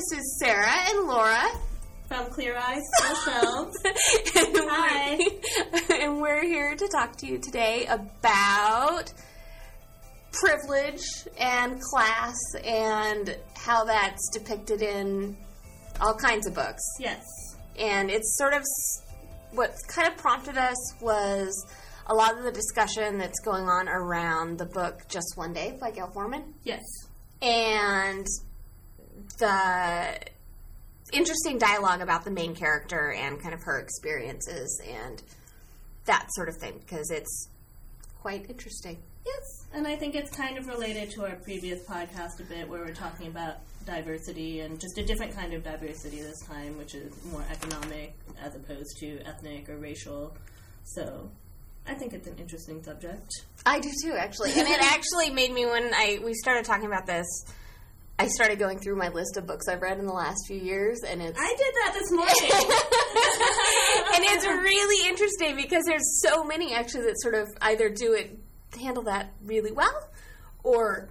this is Sarah and Laura. From Clear Eyes Shelves. and Hi. We're, and we're here to talk to you today about privilege and class and how that's depicted in all kinds of books. yes. And it's sort of what kind of prompted us was a lot of the discussion that's going on around the book Just One Day by Gayle Forman Yes. and the uh, interesting dialogue about the main character and kind of her experiences and that sort of thing because it's quite interesting. Yes. And I think it's kind of related to our previous podcast a bit where we're talking about diversity and just a different kind of diversity this time, which is more economic as opposed to ethnic or racial. So I think it's an interesting subject. I do too, actually, and it actually made me when I we started talking about this. I started going through my list of books I've read in the last few years, and it's I did that this morning. and it's really interesting because there's so many actually that sort of either do it handle that really well or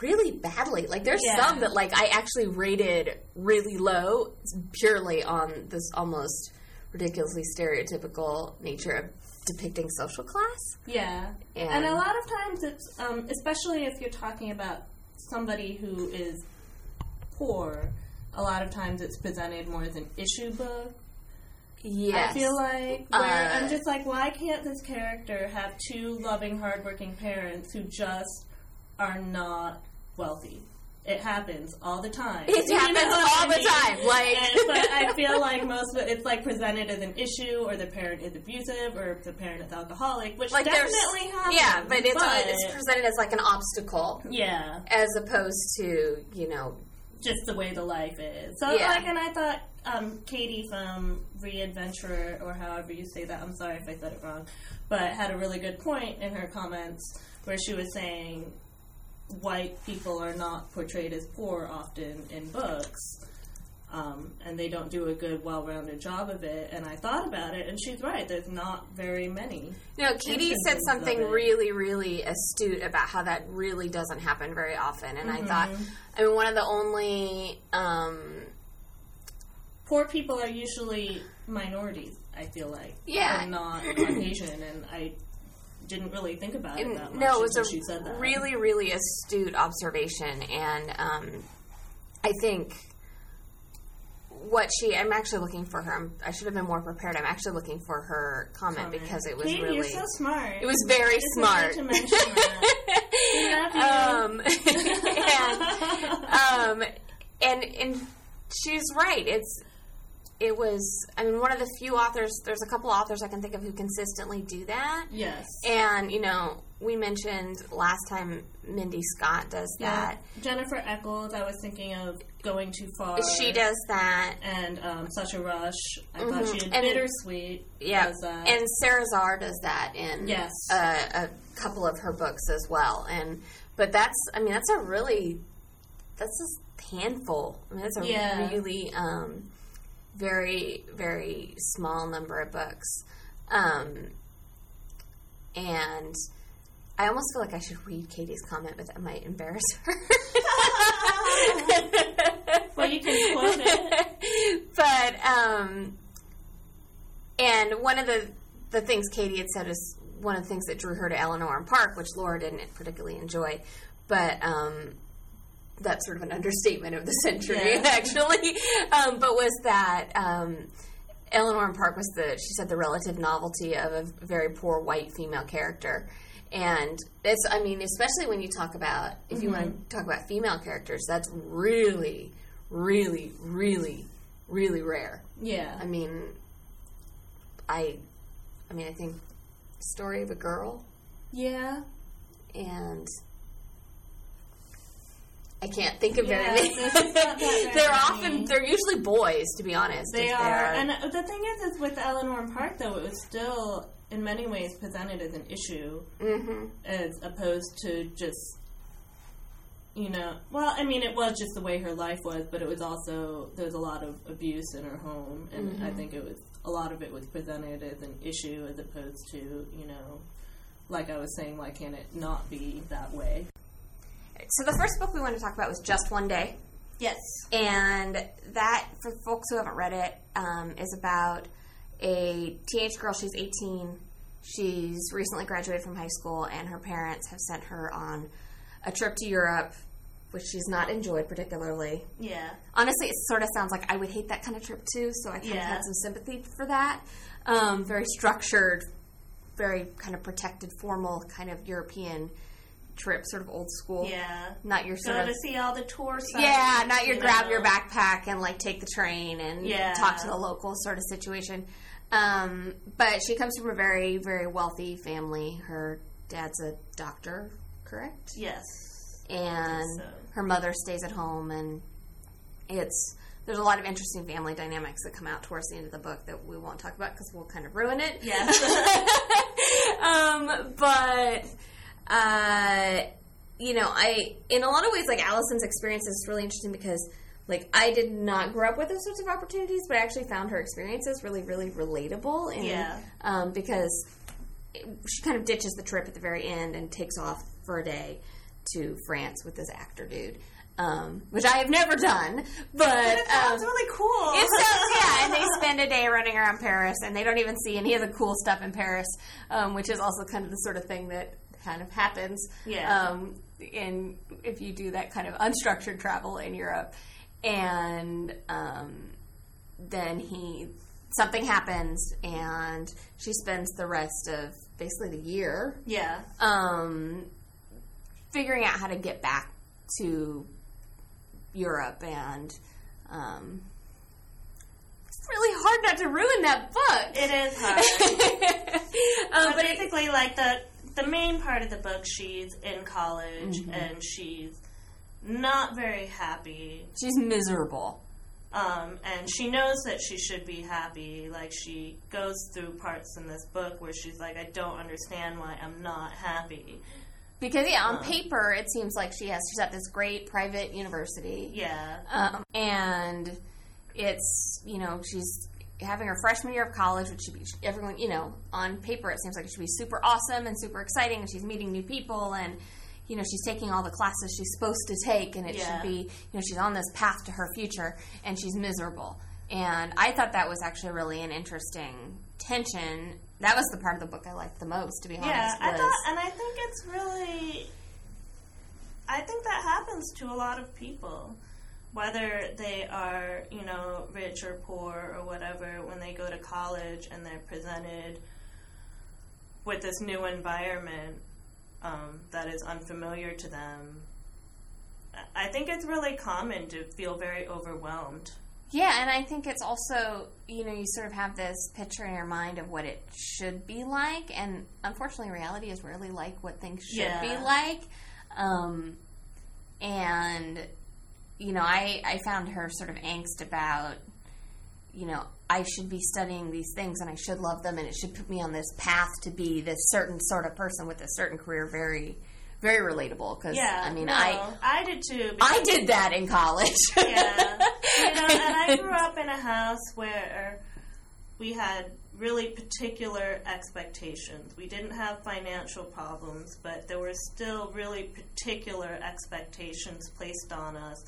really badly. Like there's Yeah. some that like I actually rated really low purely on this almost ridiculously stereotypical nature of depicting social class. Yeah, And- and, a lot of times it's, um, especially if you're talking about somebody who is poor, a lot of times it's presented more as an issue book. Yes. I feel like where Uh, I'm just like, why can't this character have two loving, hardworking parents who just are not wealthy? It happens all the time. It You happens all I the time, like- And- but I feel like most of it, it's like presented as an issue, or the parent is abusive, or the parent is alcoholic, which like definitely happens. Yeah, but it's but- it's presented as like an obstacle yeah, as opposed to, you know, just the way the life is. So Yeah. like, and I thought um, Katie from Readventurer, or however you say that, I'm sorry if I said it wrong, but had a really good point in her comments where she was saying white people are not portrayed as poor often in books. Um, and they don't do a good, well-rounded job of it. And I thought about it, and she's right. There's not very many. No, Katie said something really, really astute about how that really doesn't happen very often. And I thought, Mm-hmm. I mean, one of the only, um, Poor people are usually minorities. I feel like, Yeah. and not Caucasian. And I didn't really think about it that much no, it was until she said a really, really astute observation. And um, I think what she, I'm actually looking for her. I'm, I should have been more prepared. I'm actually looking for her comment, Comment. because it was Katie, really, you're so smart. it was very Just smart. to mention that. We love you. um, and, um, and and she's right. It's it was. I mean, one of the few authors. There's a couple authors I can think of who consistently do that. yes. And you know, we mentioned last time Mindi Scott does Yeah. that. Jennifer Echols, I was thinking of going too far. She does that. And um, Sasha Rush, I thought she did And- Bittersweet. Yeah, and Sara Zarr does that in Yes. a, a couple of her books as well. And but that's, I mean, that's a really that's a handful. I mean, that's a Yeah. really um, very very small number of books, um, and I almost feel like I should read Katie's comment, but that might embarrass her. well, you can quote it. but um, and one of the the things Katie had said is one of the things that drew her to Eleanor and Park, which Laura didn't particularly enjoy, but um, that's sort of an understatement of the century, Yeah. actually. Um, but was that um, Eleanor and Park was the she said the relative novelty of a very poor white female character. And it's, I mean, especially when you talk about, if you want to talk about female characters, that's really, really, really, really rare. Yeah. I mean, I, I mean, I think story of a girl, Yeah. and I can't think of Yeah, very many. there's just not that very they're often, they're usually boys, to be honest. They are. they're- And the thing is, is with Eleanor Park, though, it was still, in many ways, presented as an issue Mhm. as opposed to just, you know, well, I mean, it was just the way her life was, but it was also, there was a lot of abuse in her home, and Mm-hmm. I think it was, a lot of it was presented as an issue as opposed to, you know, like I was saying, why can't it not be that way? So the first book we want to talk about was Just One Day. Yes. And that, for folks who haven't read it, um, is about a teenage girl. She's 18. She's recently graduated from high school, and her parents have sent her on a trip to Europe, which she's not enjoyed particularly. Yeah. Honestly, it sort of sounds like I would hate that kind of trip too, so I kind of had some sympathy for that. Um, very structured, very kind of protected, formal kind of European trip, sort of old school. Yeah. Not your sort Go of to see all the tour sites. yeah, not your you grab know. your backpack and like take the train and Yeah. talk to the local sort of situation. Um, but she comes from a very, very wealthy family. Her dad's a doctor, correct? Yes. And so. her mother stays at home, and it's there's a lot of interesting family dynamics that come out towards the end of the book that we won't talk about because we'll kind of ruin it. Yes. um, but uh, you know, I in a lot of ways, like Allison's experience is really interesting because, like, I did not grow up with those sorts of opportunities, but I actually found her experiences really, really relatable. And, Yeah. Um, because it- she kind of ditches the trip at the very end and takes off for a day to France with this actor dude. Um, which I have never done, but It sounds um, really cool. it sounds yeah, and they spend a day running around Paris, and they don't even see any of the cool stuff in Paris, um, which is also kind of the sort of thing that kind of happens. Yeah. Um, in if you do that kind of unstructured travel in Europe, and um, then he something happens, and she spends the rest of basically the year yeah. um, figuring out how to get back to Europe and um, it's really hard not to ruin that book. It is hard. um, but but it, basically, like the the main part of the book, she's in college Mm-hmm. and she's not very happy. she's miserable. Um, and she knows that she should be happy. Like she goes through parts in this book where she's like, I don't understand why I'm not happy. Because yeah, on paper it seems like she has she's at this great private university. Yeah. Um, and it's you know she's having her freshman year of college, which should be everyone you know on paper it seems like it should be super awesome and super exciting, and she's meeting new people and. You know, she's taking all the classes she's supposed to take, and it Yeah. should be, you know, she's on this path to her future, and she's miserable. And I thought that was actually really an interesting tension. That was the part of the book I liked the most, to be honest. Yeah, I thought, and I think it's really, I think that happens to a lot of people, whether they are, you know, rich or poor or whatever, when they go to college and they're presented with this new environment um, that is unfamiliar to them. I- think it's really common to feel very overwhelmed. Yeah, and I think it's also, you know, you sort of have this picture in your mind of what it should be like, and unfortunately, reality is rarely like what things should Yeah. be like. Um, and, you know, I, I found her sort of angst about, you know, I should be studying these things and I should love them, and it should put me on this path to be this certain sort of person with a certain career very, very relatable. Because, Yeah, I mean, no, I. I did too. I did that in college. yeah. You know, and I grew up in a house where we had really particular expectations. We didn't have financial problems, but there were still really particular expectations placed on us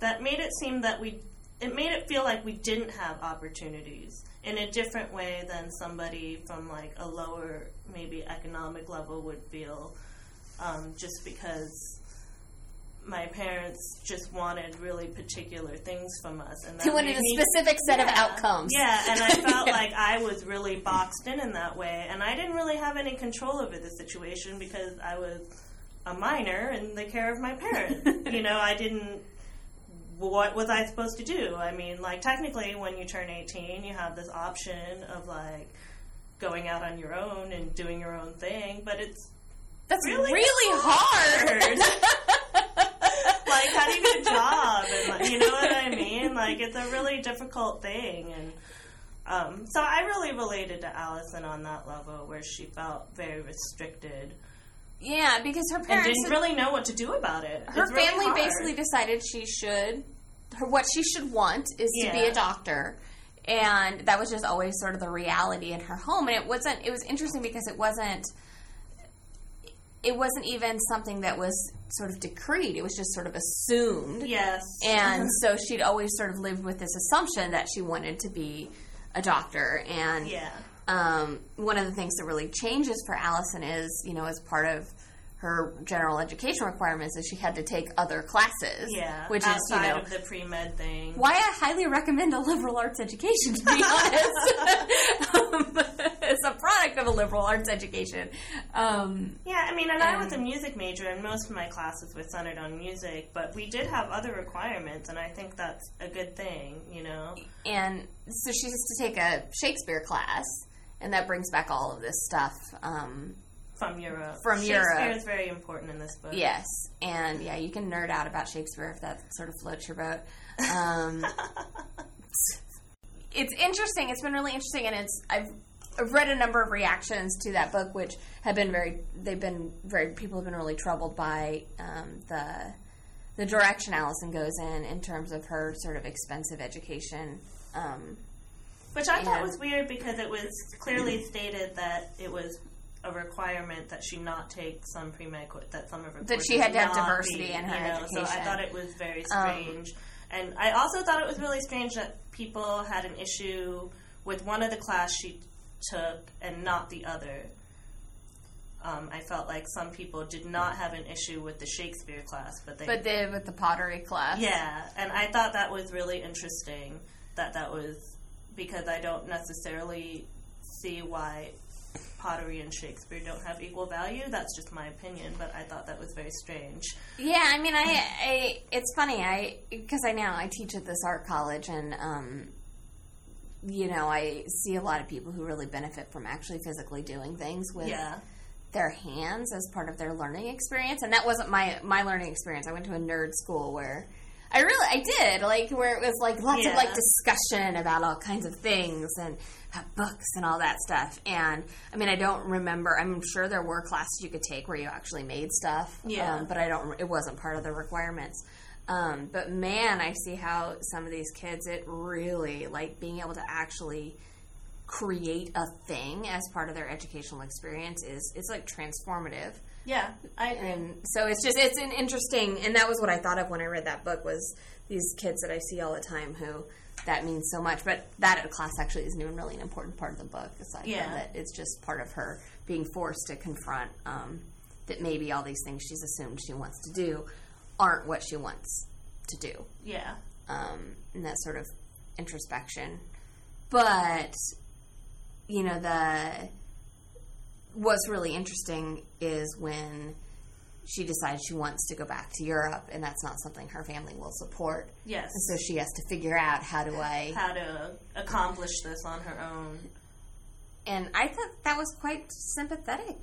that made it seem that we it made it feel like we didn't have opportunities in a different way than somebody from like a lower maybe economic level would feel um, just because my parents just wanted really particular things from us, and They wanted a specific set of outcomes. Yeah, and I felt like I was really boxed in in that way, and I didn't really have any control over the situation because I was a minor in the care of my parents. you know, I didn't. What was I supposed to do? I mean, like technically, when you turn eighteen, you have this option of like going out on your own and doing your own thing, but it's That's Really really, hard. like how do you get a job and like, you know what I mean? Like it's a really difficult thing and um, so I really related to Allison on that level where she felt very restricted yeah, because her and parents, didn't really know what to do about it. her really family hard. basically decided she should, her what she should want is to be a doctor, and that was just always sort of the reality in her home. And it wasn't. It was interesting because it wasn't. It wasn't even something that was sort of decreed. It was just sort of assumed. Yes. And so she'd always sort of lived with this assumption that she wanted to be a doctor. And yeah. um, one of the things that really changes for Allison is, you know, as part of her general education requirements, is she had to take other classes. Yeah. Which is, you know, of the pre med thing. why I highly recommend a liberal arts education, to be honest. um, it's a product of a liberal arts education. Um, Yeah, I mean, and I was a music major, and most of my classes were centered on music, but we did have other requirements, and I think that's a good thing, you know? and so she has to take a Shakespeare class, and that brings back all of this stuff. Um, From Europe. From Shakespeare Europe. is very important in this book. yes, and yeah, you can nerd out about Shakespeare if that sort of floats your boat. Um, it's interesting. It's been really interesting, and it's I've, I've read a number of reactions to that book, which have been very. They've been very. People have been really troubled by um, the the direction Allison goes in in terms of her sort of expensive education. Um, Which I thought was weird because it was clearly stated that it was a requirement that she not take some pre med that some of her That she had to have diversity be, in her you know, So I thought it was very Um, strange, and I also thought it was really strange that people had an issue with one of the class she took and not the other. Um, I felt like some people did not have an issue with the Shakespeare class, but they but the, with the pottery class, yeah, and I thought that was really interesting that that was because I don't necessarily see why pottery and Shakespeare don't have equal value. That's just my opinion, but I thought that was very strange. Yeah, I mean, I, I it's funny, I because I now I teach at this art college, and um, you know, I see a lot of people who really benefit from actually physically doing things with Yeah. their hands as part of their learning experience, and that wasn't my my learning experience. I went to a nerd school where. I really, I did like where it was like lots of like discussion about all kinds of things and books and all that stuff. And I mean, I don't remember. I'm sure there were classes you could take where you actually made stuff. Yeah. Um, but I don't. It wasn't part of the requirements. Um, but man, I see how some of these kids it really like being able to actually create a thing as part of their educational experience is it's like transformative. Yeah, I agree. And so it's just it's an interesting and that was what I thought of when I read that book was these kids that I see all the time who that means so much. But that class actually isn't even really an important part of the book, aside Yeah. from that it's just part of her being forced to confront um, that maybe all these things she's assumed she wants to do aren't what she wants to do. yeah. Um, and that sort of introspection. But you know, the what's really interesting is when she decides she wants to go back to Europe, and that's not something her family will support. Yes. And so she has to figure out how do I. How to accomplish this on her own. And I thought that was quite sympathetic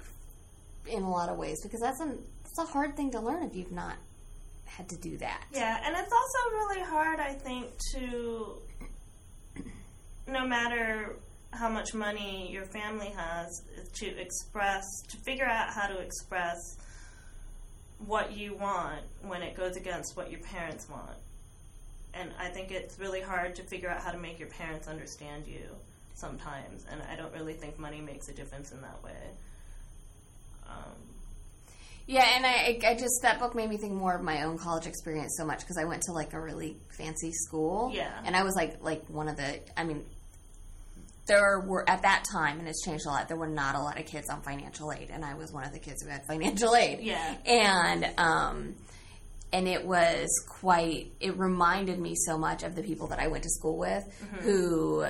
in a lot of ways because that's a that's a hard thing to learn if you've not had to do that. Yeah, and it's also really hard, I think, to no matter how much money your family has, to express, to figure out how to express what you want when it goes against what your parents want. And I think it's really hard to figure out how to make your parents understand you sometimes, and I don't really think money makes a difference in that way. Um, Yeah, and I, I just that book made me think more of my own college experience so much because I went to like a really fancy school. Yeah. and I was like like one of the. I mean, there were at that time, and it's changed a lot. There were not a lot of kids on financial aid, and I was one of the kids who had financial aid. Yeah. and um, and it was quite. It reminded me so much of the people that I went to school with, who,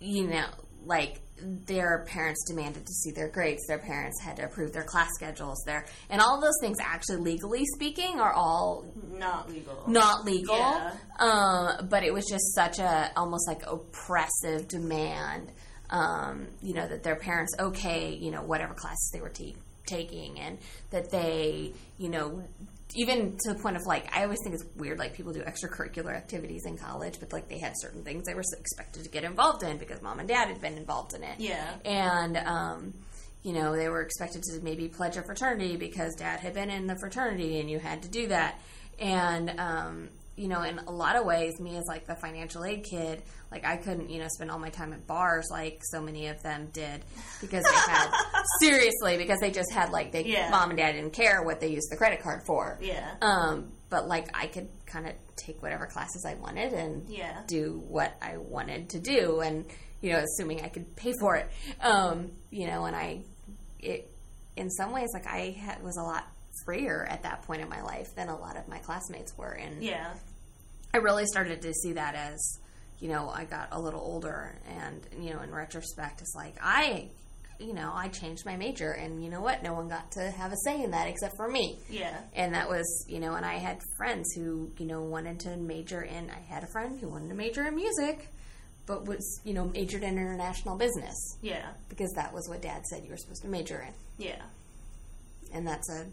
you know, like their parents demanded to see their grades their parents had to approve their class schedules their and all those things actually legally speaking are all not legal. not legal Yeah. um, but it was just such a almost like oppressive demand um, you know that their parents okay you know whatever classes they were te- taking and that they you know even to the point of like i always think it's weird like people do extracurricular activities in college but like they had certain things they were expected to get involved in because mom and dad had been involved in it Yeah. and um, you know they were expected to maybe pledge a fraternity because dad had been in the fraternity and you had to do that and um, you know, in a lot of ways, me as like the financial aid kid, like I couldn't, you know, spend all my time at bars like so many of them did because they had seriously because they just had like they Yeah. mom and dad didn't care what they used the credit card for. Yeah. Um, but like I could kind of take whatever classes I wanted and Yeah. do what I wanted to do, and you know, assuming I could pay for it. Um, you know, and I, it, in some ways, like I had, was a lot freer at that point in my life than a lot of my classmates were, and Yeah. I really started to see that as, you know, I got a little older, and you know, in retrospect, it's like I, you know, I changed my major, and you know what? No one got to have a say in that except for me Yeah. and that was you know and i had friends who you know wanted to major in i had a friend who wanted to major in music but was you know majored in international business Yeah. because that was what dad said you were supposed to major in Yeah. and that's a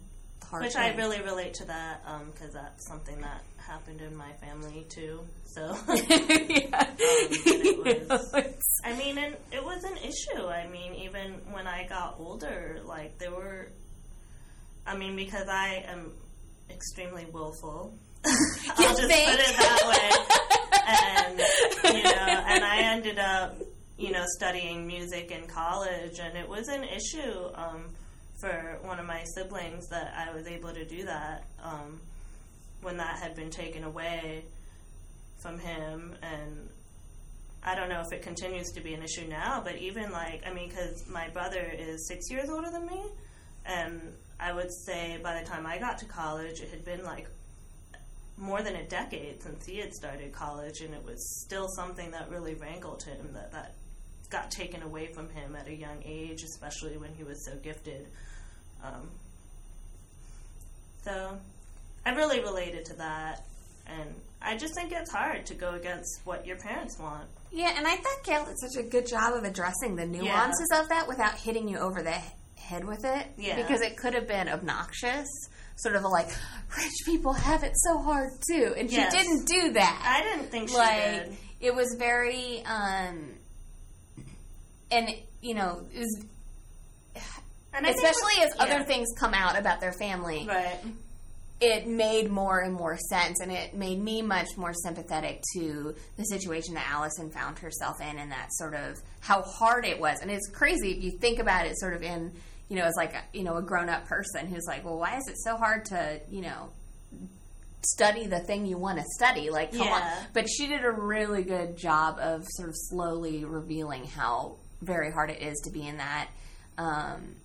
hard Which thing. I really relate to that because that's something that happened in my family too. So, yeah. it was- I mean, and it was an issue. I mean, even when I got older, like there were. I mean, because I am extremely willful. I'll just think? put it that way. and you know, and I ended up, you know, studying music in college, and it was an issue um, for one of my siblings that I was able to do that um, when that had been taken away from him, and I don't know if it continues to be an issue now, but even like, I mean, because my brother is six years older than me, and I would say by the time I got to college, it had been like more than a decade since he had started college, and it was still something that really rankled him that that got taken away from him at a young age, especially when he was so gifted. Um, so I really related to that, and I just think it's hard to go against what your parents want. yeah and i thought gayle did such a good job of addressing the nuances of that without hitting you over the head with it Yeah. because it could have been obnoxious sort of a like rich people have it so hard too and she didn't do that I didn't think she like did. it was very um and you know it was, And especially as what- other things come out about their family. Right. it made more and more sense and it made me much more sympathetic to the situation that allison found herself in and that sort of how hard it was. And it's crazy if you think about it sort of in you know as like a, you know a grown-up person who's like well why is it so hard to you know study the thing you want to study? Like come on. But she did a really good job of sort of slowly revealing how very hard it is to be in that um,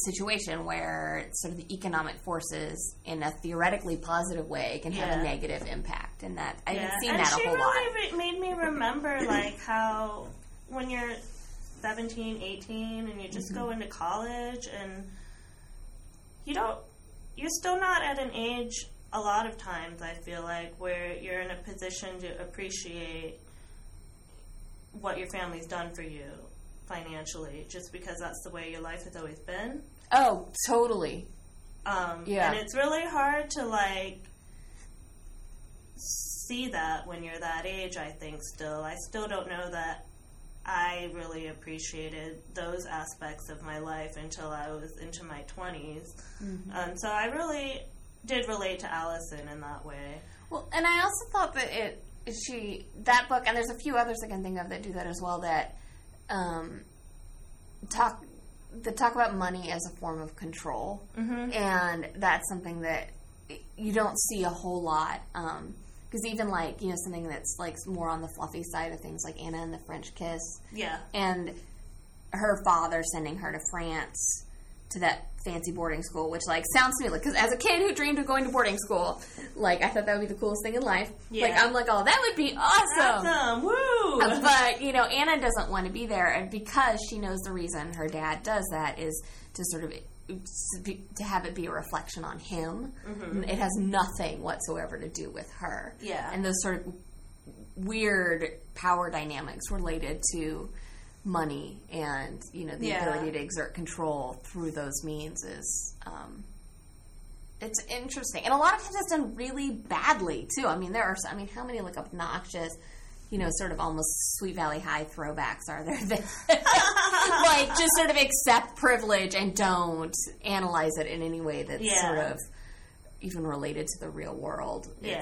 situation where sort of the economic forces in a theoretically positive way can have a negative impact and that i Yeah. haven't seen and that a whole lot re- made me remember like how when you're 17, 18 and you just go Mm-hmm. into college and you don't you're still not at an age a lot of times I feel like where you're in a position to appreciate what your family's done for you financially just because that's the way your life has always been. oh totally Um, Yeah. And it's really hard to like see that when you're that age. I think still, I still don't know that I really appreciated those aspects of my life until I was into my 20s. Um, so I really did relate to Allison in that way. Well, and I also thought that it she that book, and there's a few others I can think of that do that as well. That um, talk that talk about money as a form of control, Mm-hmm. and that's something that you don't see a whole lot. Because even like you know something that's like more on the fluffy side of things, like Anna and the French Kiss, Yeah. and her father sending her to France to that fancy boarding school, which like sounds to me like because as a kid who dreamed of going to boarding school, like I thought that would be the coolest thing in life. Like I'm like, oh, that would be awesome. Awesome! Woo! Uh, but you know, Anna doesn't want to be there, and because she knows the reason her dad does that is to sort of to have it be a reflection on him. Mm-hmm. It has nothing whatsoever to do with her. Yeah. and those sort of weird power dynamics related to money and you know the Yeah. ability to exert control through those means is um, it's interesting and a lot of times it's done really badly too i mean there are i mean how many like obnoxious you know sort of almost sweet valley high throwbacks are there that like just sort of accept privilege and don't analyze it in any way that's Yeah. sort of even related to the real world. Yeah.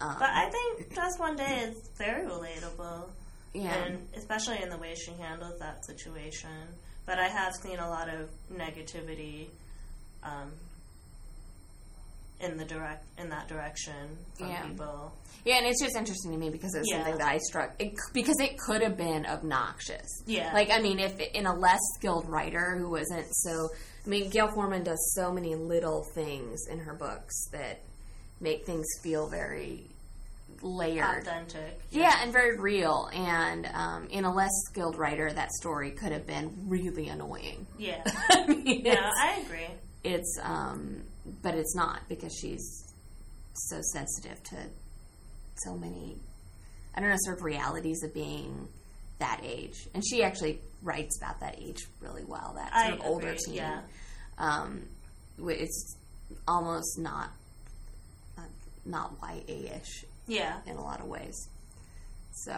Um, But I think Just One Day is very relatable. Yeah. and especially in the way she handles that situation. But I have seen a lot of negativity um, in the direct in that direction from Yeah. people. Yeah, and it's just interesting to me because it's Yeah. something that I struck it, because it could have been obnoxious. Yeah. like I mean, if in a less skilled writer who wasn't so, I mean, Gayle Forman does so many little things in her books that make things feel very layered. Authentic. Yeah, and very real. And um, in a less skilled writer, that story could have been really annoying. Yeah. I mean, Yeah, I agree. it's um, but it's not because she's so sensitive to so many I don't know sort of realities of being that age and she actually writes about that age really well that sort I of older agree, teen yeah. um, it's almost not uh, not YA-ish Yeah. in a lot of ways so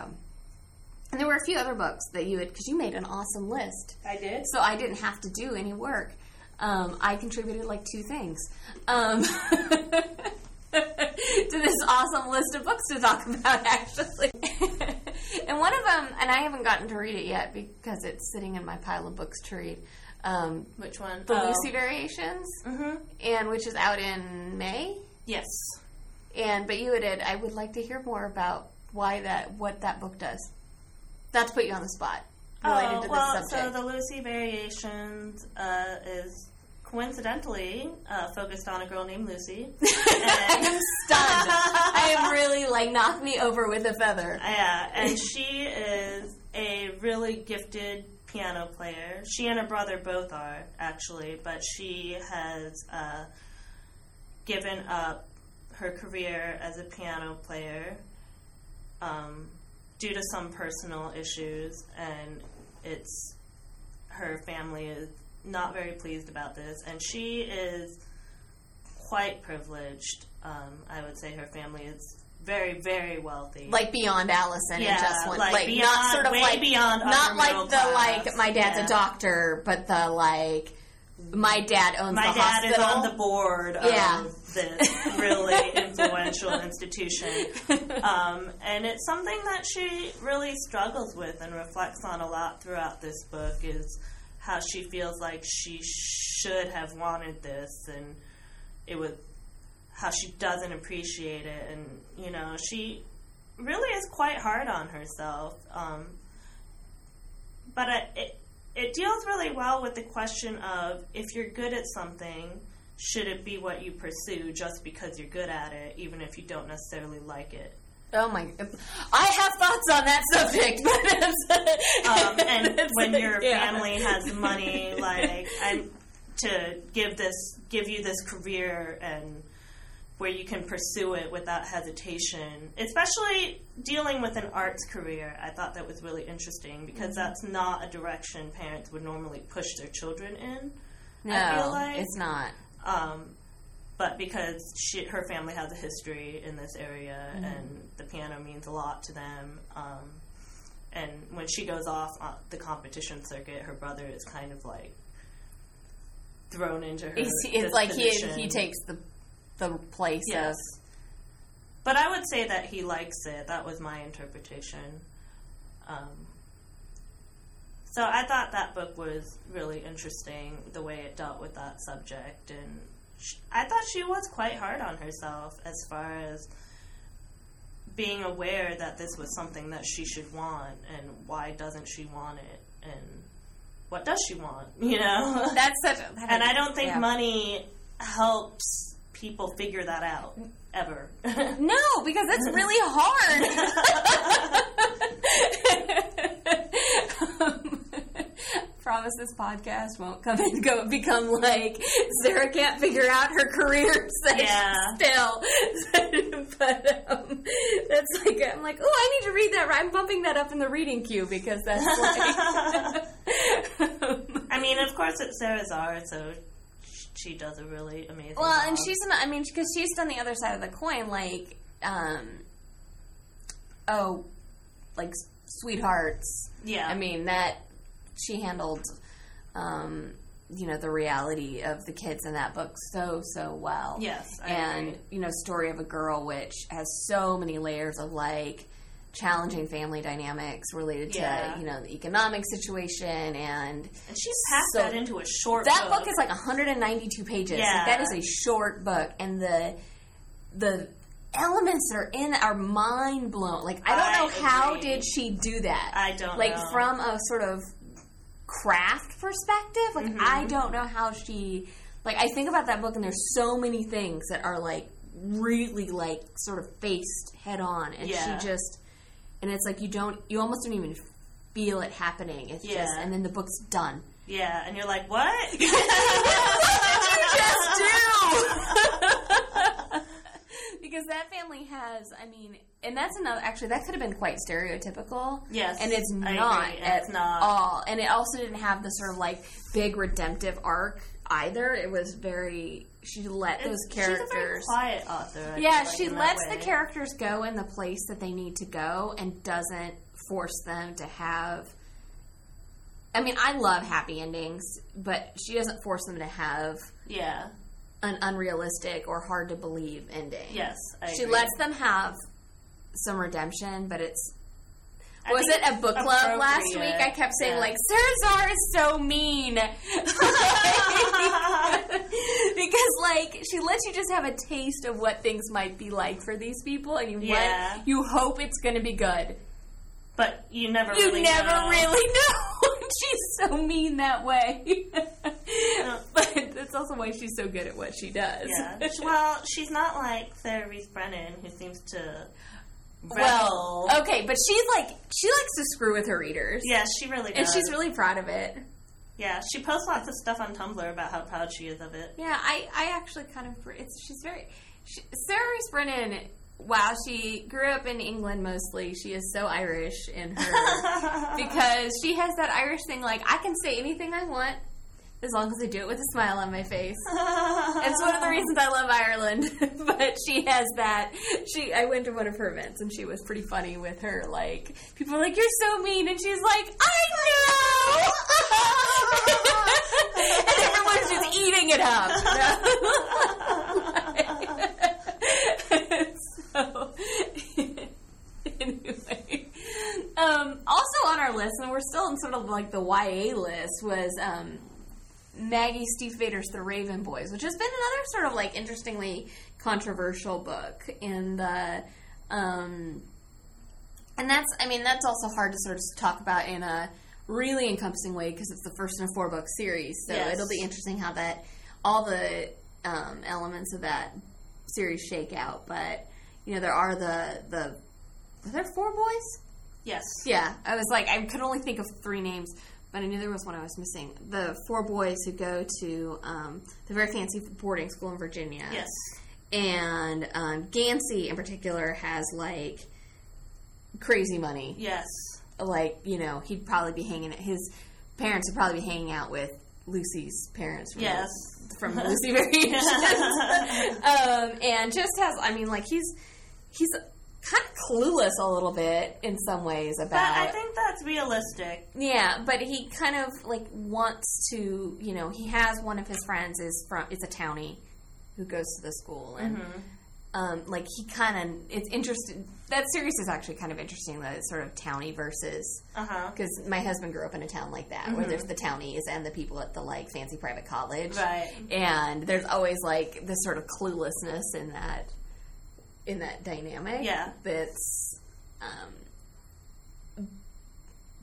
and there were a few other books that you had because you made an awesome list I did. so I didn't have to do any work. Um, I contributed like two things um, to this awesome list of books to talk about, actually. and one of them, and I haven't gotten to read it yet because it's sitting in my pile of books to read. Um, Which one? the Oh. Lucy Variations, mm-hmm. and which is out in May. Yes. And but you had, I would like to hear more about why that, what that book does. Not to put you on the spot related Oh, to well, this subject. so the Lucy Variations uh, is coincidentally uh, focused on a girl named Lucy. I'm stunned. I am really like knock me over with a feather. yeah, and she is a really gifted piano player. She and her brother both are actually, but she has uh, given up her career as a piano player um, due to some personal issues, and it's her family is not very pleased about this, and she is quite privileged. Um, I would say her family is very, very wealthy. Like beyond Allison Yeah, and just one, like like, beyond- not sort of like beyond not like the class. like my dad's Yeah. a doctor, but the like my dad owns my the dad hospital. is on the board Yeah. of this really influential institution. Um, and it's something that she really struggles with and reflects on a lot throughout this book is how she feels like she should have wanted this and it was how she doesn't appreciate it and you know she really is quite hard on herself um, but it it deals really well with the question of if you're good at something, should it be what you pursue just because you're good at it, even if you don't necessarily like it? oh my! I have thoughts on that subject, but Um, and when your yeah. family has money, like I'm to give this, give you this career and where you can pursue it without hesitation, especially dealing with an arts career. I thought that was really interesting because Mm-hmm. that's not a direction parents would normally push their children in. no, I feel like- it's not. Um, but because she, her family has a history in this area Mm-hmm. and the piano means a lot to them, um, and when she goes off on the competition circuit, her brother is kind of like thrown into her. It's, it's like he he takes the the place Yes. But I would say that he likes it. That was my interpretation. Um, so I thought that book was really interesting, the way it dealt with that subject, and sh- I thought she was quite hard on herself as far as being aware that this was something that she should want, and why doesn't she want it, and what does she want, you know? that's such. A, that and is- I don't think yeah. money helps people figure that out ever. No, because it's really hard. um, promise this podcast won't come and go become like Sarah can't figure out her career Yeah. still. but um, that's like I'm like, oh, I need to read that. I'm bumping that up in the reading queue because that's like. I mean, of course, it's Sara Zarr, so she does a really amazing. Well, and she's, an, I mean, because she's done the other side of the coin, like, um, oh, like sweethearts. yeah. I mean that she handled um, you know the reality of the kids in that book so so well. Yes, I and agree. you know, story of a girl which has so many layers of like challenging family dynamics related Yeah. to you know the economic situation and And she packed So- that into a short book. that book is like 192 pages. Like, Yeah. that is a short book, and the the elements that are in it are mind blown. Like I don't I know how did she do that. I don't like know. from a sort of craft perspective. Like Mm-hmm. I don't know how she. Like I think about that book, and there's so many things that are like really like sort of faced head on, and Yeah. she just. And it's like you don't, you almost don't even feel it happening. It's just, Yeah. and then the book's done. Yeah, and you're like, what? because that family has, I mean, and that's another. Actually, that could have been quite stereotypical. Yes, and it's I not agree, at it's not. all. And it also didn't have the sort of like big redemptive arc either. It was very. She let those She's a very characters. quiet author. I Yeah, like, she lets the characters go in the place that they need to go and doesn't force them to have. I mean, I love happy endings, but she doesn't force them to have Yeah. an unrealistic or hard to believe ending. Yes. I she agree. lets them have some redemption, but it's. I Was it a book club last week? I kept saying Yeah. like Sara Zarr is so mean because like she lets you just have a taste of what things might be like for these people, and you Yeah. you hope it's going to be good. but you never You really never know. really know. she's so mean that way, but that's also why she's so good at what she does. Yeah. well, she's not like Sarah Rees Brennan, who seems to. Well, okay, but she's like she likes to screw with her readers. Yeah, she really does. and she's really proud of it. Yeah, she posts lots of stuff on Tumblr about how proud she is of it. Yeah, I, I actually kind of it's she's very she, Sarah Rees Brennan. While she grew up in England mostly, she is so Irish in her because she has that Irish thing. Like I can say anything I want as long as I do it with a smile on my face. It's one of the reasons I love Ireland. but she has that. She I went to one of her events and she was pretty funny with her. Like people were like, "You're so mean," and she's like, "I know." and everyone's just eating it up. so anyway, um, also on our list, and we're still in sort of like the YA list, was. Um, Maggie Stiefvater's The Raven Boys, which has been another sort of like interestingly controversial book in the um and that's I mean that's also hard to sort of talk about in a really encompassing way because it's the first in a four book series. So Yes. it'll be interesting how that all the um, elements of that series shake out. But you know there are the the are there four boys? yes. Yeah, I was like, I could only think of three names, but I knew there was one I was missing. The four boys who go to um, the very fancy boarding school in Virginia. Yes. And um, Gansey, in particular, has like crazy money. Yes. Like, you know, he'd probably be hanging his parents would probably be hanging out with Lucy's parents. From Yes. From Lucy Variations. um, and just has, I mean, like, he's, he's kind of clueless a little bit in some ways about. But I think that's realistic. Yeah, but he kind of like wants to, you know, he has one of his friends is from is a townie who goes to the school and mm-hmm. um, like he kind of it's interesting. That series is actually kind of interesting. That it's sort of townie versus uh-huh. because my husband grew up in a town like that where there's mm-hmm. the townies and the people at the like fancy private college, Right. And there's always like this sort of cluelessness in that in that dynamic. Yeah. that's. Um,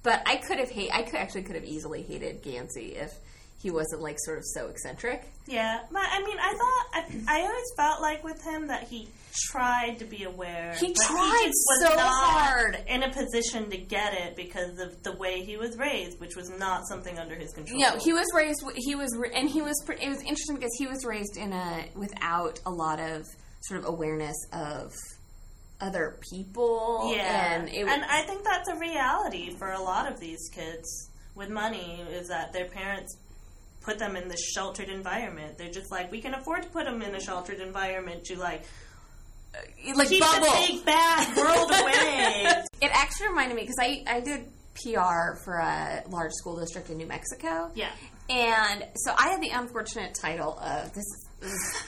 but I could have hate. I could actually could have easily hated Gansey if he wasn't like sort of so eccentric. Yeah, but I mean, I thought I, I always felt like with him that he tried to be aware. He tried just was so not hard. in a position to get it because of the way he was raised, which was not something under his control. No, he was raised. He was, and he was. It was interesting because he was raised in a without a lot of sort of awareness of other people. Yeah, and it, and I think that's a reality for a lot of these kids with money is that their parents put them in this sheltered environment. They're just like, we can afford to put them in a sheltered environment to like uh, like keep bubble. the big bad world away. It actually reminded me because I I did PR for a large school district in New Mexico. yeah, and so I had the unfortunate title of this is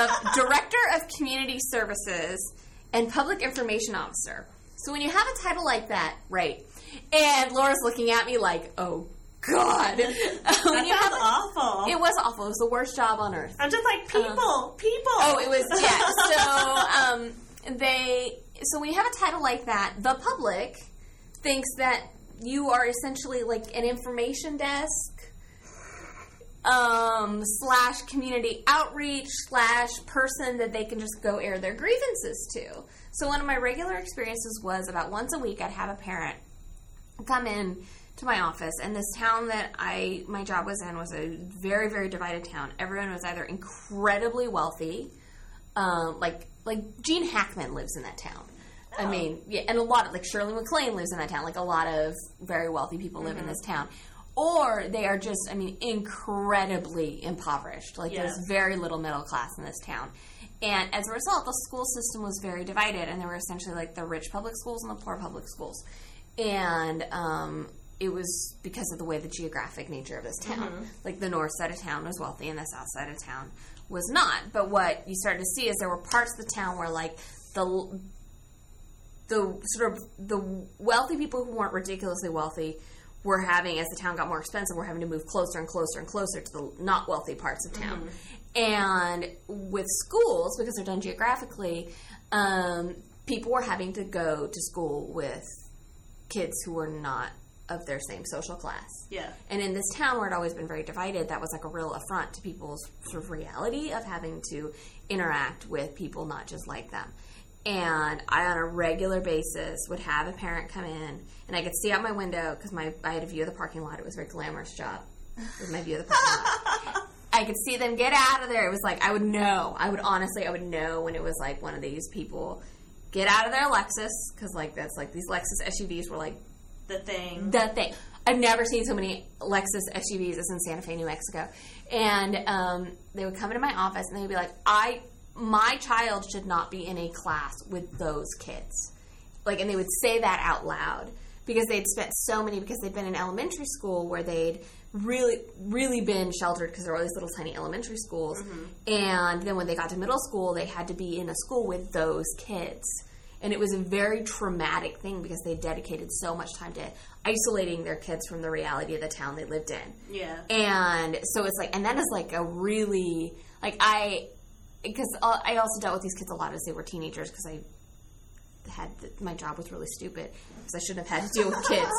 of Director of Community Services and Public Information Officer. So when you have a title like that, right? And Laura's looking at me like, "Oh God, That you have awful. it was awful. It was the worst job on earth." I'm just like people, people. Oh, it was yeah. So um, they so when you have a title like that, the public thinks that you are essentially like an information desk um, slash community outreach slash person that they can just go air their grievances to. So one of my regular experiences was about once a week I'd have a parent come in to my office and this town that I my job was in was a very very divided town. Everyone was either incredibly wealthy, um, like like Gene Hackman lives in that town. I Oh. mean, yeah, and a lot of like Shirley MacLaine lives in that town. Like a lot of very wealthy people live in this town, or they are just I mean incredibly impoverished. Like Yeah. there's very little middle class in this town. And as a result, the school system was very divided, and there were essentially like the rich public schools and the poor public schools. And um, it was because of the way the geographic nature of this town. Like the north side of town was wealthy, and the south side of town was not. But what you started to see is there were parts of the town where like the the sort of the wealthy people who weren't ridiculously wealthy were having as the town got more expensive we're having to move closer and closer and closer to the not wealthy parts of town and with schools because they're done geographically um, people were having to go to school with kids who were not of their same social class yeah. and in this town where it always been very divided, that was like a real affront to people's sort of reality of having to interact with people not just like them. And I, on a regular basis, would have a parent come in, and I could see out my window because my I had a view of the parking lot. It was a very glamorous job with my view of the parking lot. I could see them get out of there. It was like I would know. I would honestly, I would know when it was like one of these people get out of their Lexus because like that's like these Lexus SUVs were like The thing. the thing. I've never seen so many Lexus SUVs as in Santa Fe, New Mexico. And um, they would come into my office and they would be like, "I, my child should not be in a class with those kids." Like, and they would say that out loud because they'd spent so many because they'd been in elementary school where they'd really, really been sheltered because there were all these little tiny elementary schools. Mm-hmm. And then when they got to middle school, they had to be in a school with those kids. And it was a very traumatic thing because they dedicated so much time to isolating their kids from the reality of the town they lived in. yeah. And so it's like, and that is like a really, like, I, because I also dealt with these kids a lot as they were teenagers because I had, my job was really stupid because I shouldn't have had to deal with kids.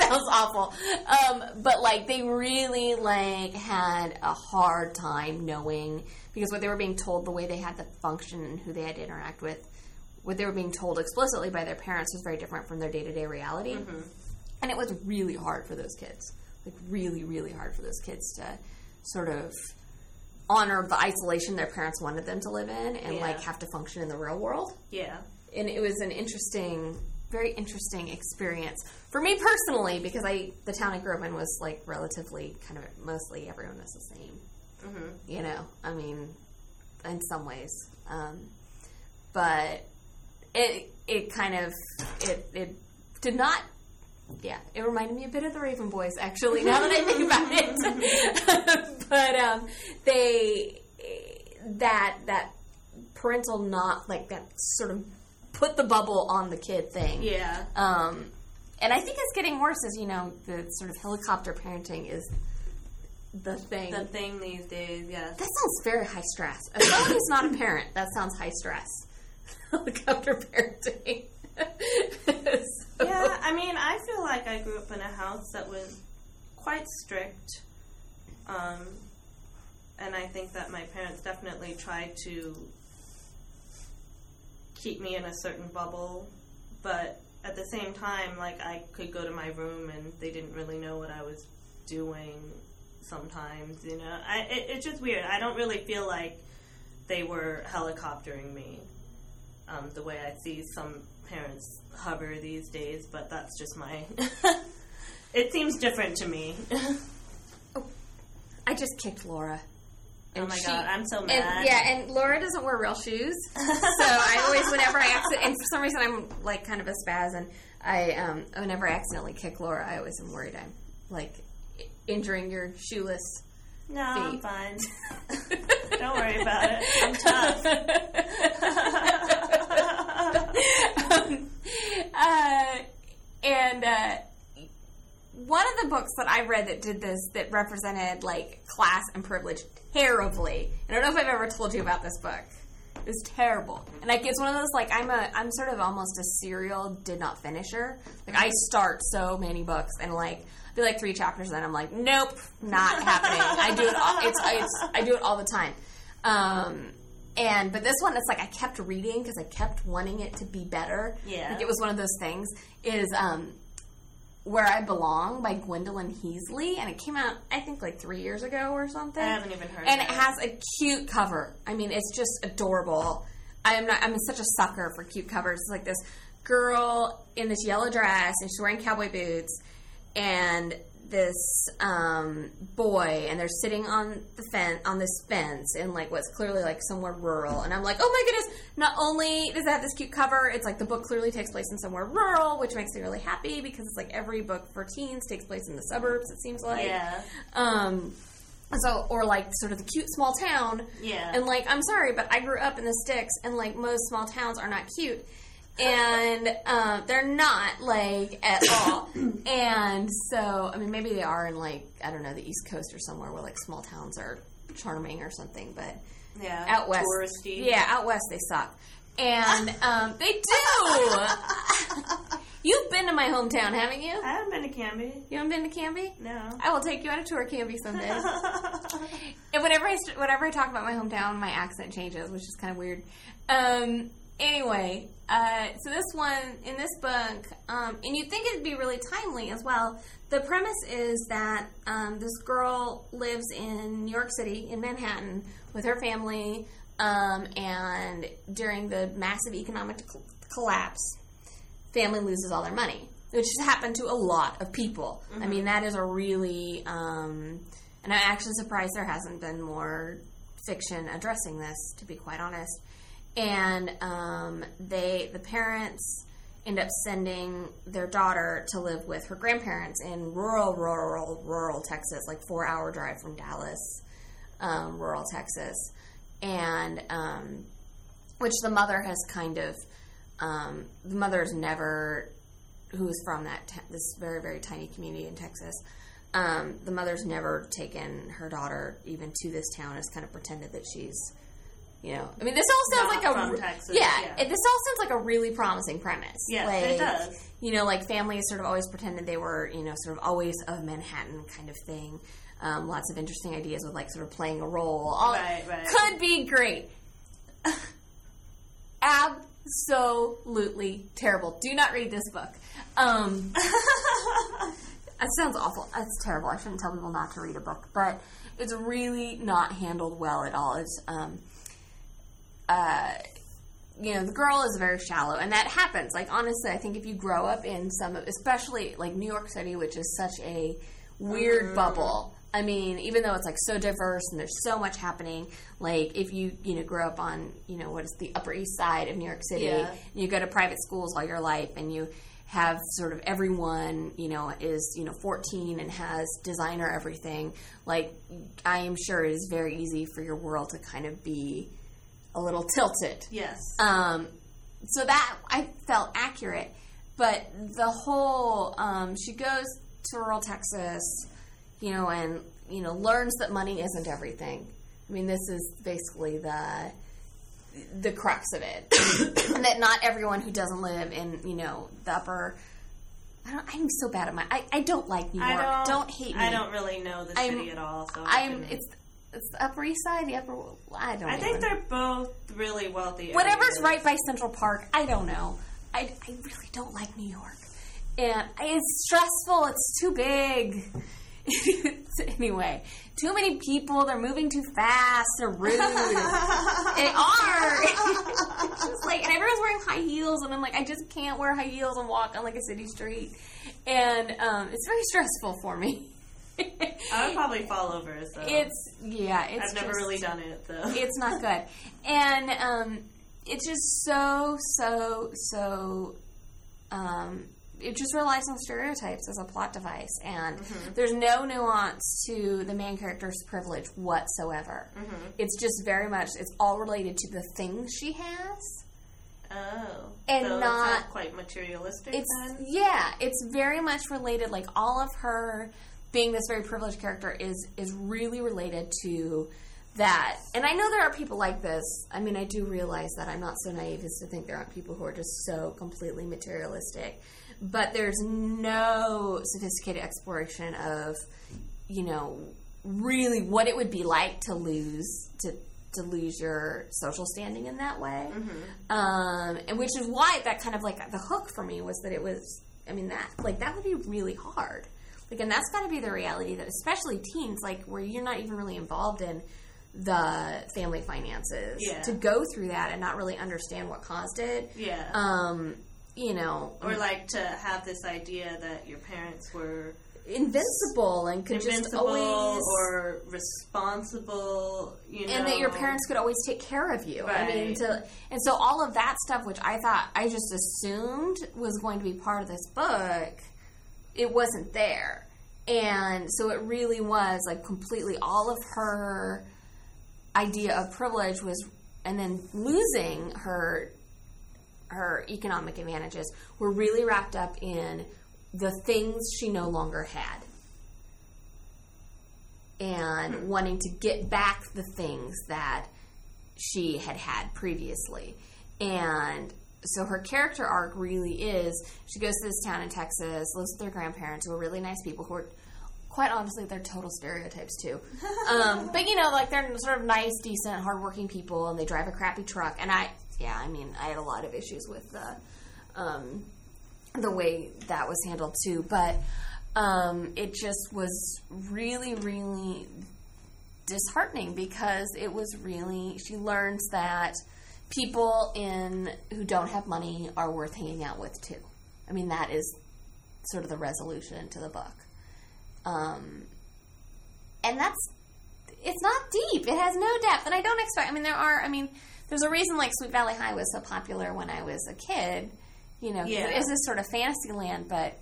sounds awful. Um, but like, they really, like, had a hard time knowing because what they were being told, the way they had to function and who they had to interact with, what they were being told explicitly by their parents was very different from their day to day reality. And it was really hard for those kids. Like, really, really hard for those kids to sort of honor the isolation their parents wanted them to live in and, Yeah. like, have to function in the real world. Yeah. And it was an interesting, very interesting experience for me personally because I, the town I grew up in was, like, relatively kind of mostly everyone was the same. You know, I mean, in some ways. Um, but it it kind of it it did not yeah it reminded me a bit of the raven boys actually now that i think about it but um they that that parental not like that sort of put the bubble on the kid thing Yeah. um and i think it's getting worse as you know the sort of helicopter parenting is the thing The thing these days, yes. that sounds very high stress. As someone who's not a parent, that sounds high stress. Helicopter parenting. So- yeah, I mean, I feel like I grew up in a house that was quite strict. Um, and I think that my parents definitely tried to keep me in a certain bubble. But at the same time, like, I could go to my room and they didn't really know what I was doing sometimes, you know? I, it, it's just weird. I don't really feel like they were helicoptering me um, the way I see some parents hover these days, but that's just my. it seems different to me. oh, I just kicked Laura. oh my she- god, I'm so And, mad. yeah, and Laura doesn't wear real shoes, so I always, whenever I accident, and for some reason I'm like kind of a spaz, and I, um, whenever I accidentally kick Laura, I always am worried I'm like injuring your shoeless No, I'm fine. Don't worry about it. I'm tough. uh, and uh, one of the books that I read that did this that represented like class and privilege terribly. I don't know if I've ever told you about this book. It was terrible, and like it's one of those like I'm a I'm sort of almost a serial did not finisher. Like I start so many books and like I be like three chapters, and then I'm like, nope, not happening. I do it. All, it's it's I do it all the time. Um, and but this one, it's like I kept reading because I kept wanting it to be better. Yeah. like it was one of those things. Is um, where I belong by Gwendolyn Heasley, and it came out I think like three years ago or something. I haven't even heard And of it it. has a cute cover. I mean, it's just adorable. I am not. I'm such a sucker for cute covers. It's like this girl in this yellow dress, and she's wearing cowboy boots, and this um, boy, and they're sitting on the fence on this fence in like what's clearly like somewhere rural. And I'm like, oh my goodness! Not only does it have this cute cover, it's like the book clearly takes place in somewhere rural, which makes me really happy because it's like every book for teens takes place in the suburbs. It seems like. Yeah. Um, so, or like sort of the cute small town. Yeah. And like, I'm sorry, but I grew up in the sticks, and like most small towns are not cute, and um, they're not like at all. and so, I mean, maybe they are in like I don't know the East Coast or somewhere where like small towns are charming or something, but yeah. out west, Touristy. yeah, out west they suck, and um, they do. You've been to my hometown, haven't you? I haven't been to Canby. You haven't been to Canby? No. I will take you on a tour of Canby someday. And whenever I st- whenever I talk about my hometown, my accent changes, which is kind of weird. Um, anyway, uh, so this one in this book, um, and you'd think it'd be really timely as well. The premise is that um, this girl lives in New York City, in Manhattan, with her family, um, and during the massive economic col- collapse, family loses all their money, which has happened to a lot of people. I mean, that is a really, um, and I'm actually surprised there hasn't been more fiction addressing this, to be quite honest. And um, they, the parents, end up sending their daughter to live with her grandparents in rural, rural, rural Texas, like four hour drive from Dallas, um, rural Texas, and um, which the mother has kind of um, the mother's never who's from that t- this very very tiny community in Texas. Um, the mother's never taken her daughter even to this town. Has kind of pretended that she's, you know. I mean, this all sounds Not like a Texas, yeah, yeah. it- This all sounds like a really promising premise. Yes, like, it does. You know, like families sort of always pretended they were, you know, sort of always of Manhattan kind of thing. Um, lots of interesting ideas with like sort of playing a role. All Right, right. could be great. Absolutely terrible. Do not read this book. Um, that sounds awful. That's terrible. I shouldn't tell people not to read a book, but it's really not handled well at all. It's um, uh, you know, the girl is very shallow, and that happens. Like honestly, I think if you grow up in some, especially like New York City, which is such a weird bubble. I mean, even though it's like so diverse and there's so much happening, like if you you know grow up on you know what is the Upper East Side of New York City, Yeah. and you go to private schools all your life, and you have sort of everyone you know is you know 14 and has designer everything. Like I am sure it is very easy for your world to kind of be a little tilted. Yes. Um, so that I felt accurate, but the whole um, she goes to rural Texas, you know, and you know learns that money isn't everything. I mean, this is basically the the crux of it, and that not everyone who doesn't live in you know the upper. I don't, I'm so bad at my. I, I don't like New York. I don't, hate me. I don't really know the I'm- city at all. So I I'm. It's it's the Upper East Side, the Upper. I don't. I think they're both really wealthy. whatever's areas. right by Central Park, I don't know. I, I really don't like New York. And it's stressful, it's too big. anyway, too many people, they're moving too fast, they're rude. they are. It's just like, and everyone's wearing high heels, and I'm like, I just can't wear high heels and walk on like a city street. And um, it's very stressful for me. I would probably fall over. So it's, yeah, it's I've never just- really done it though. it's not good. And um, it's just so, so, so um, it just relies on stereotypes as a plot device, and there's no nuance to the main character's privilege whatsoever. It's just very much it's all related to the things she has. Oh, And so it's not- quite materialistic. It's then? yeah, it's very much related. Like all of her being this very privileged character is is really related to that. And I know there are people like this. I mean, I do realize that I'm not so naive as to think there aren't people who are just so completely materialistic. But there's no sophisticated exploration of, you know, really what it would be like to lose to to lose your social standing in that way. Um, and which is why that kind of like the hook for me was that it was. I mean that like that would be really hard. Like, and that's got to be the reality that especially teens, like where you're not even really involved in the family finances, Yeah. to go through that and not really understand what caused it. yeah. Um, you know, or like to have this idea that your parents were invincible and could just invincible always or responsible, you know, and that your parents could always take care of you. I mean, to, and so all of that stuff, which I thought I just assumed was going to be part of this book, it wasn't there, and so it really was like completely all of her idea of privilege was, and then losing her her economic advantages were really wrapped up in the things she no longer had. And hmm. wanting to get back the things that she had had previously. And so her character arc really is she goes to this town in Texas, lives with their grandparents who are really nice people who are quite honestly they're total stereotypes too. Um, but you know, like they're sort of nice, decent, hardworking people and they drive a crappy truck and I yeah, I mean I had a lot of issues with the um, the way that was handled too, but um, it just was really, really disheartening because it was really she learns that people in who don't have money are worth hanging out with too. I mean that is sort of the resolution to the book, um, and that's it's not deep. It has no depth, and I don't expect. I mean, there are. I mean, there's a reason like Sweet Valley High was so popular when I was a kid. You know, Yeah. it is this sort of fantasy land, but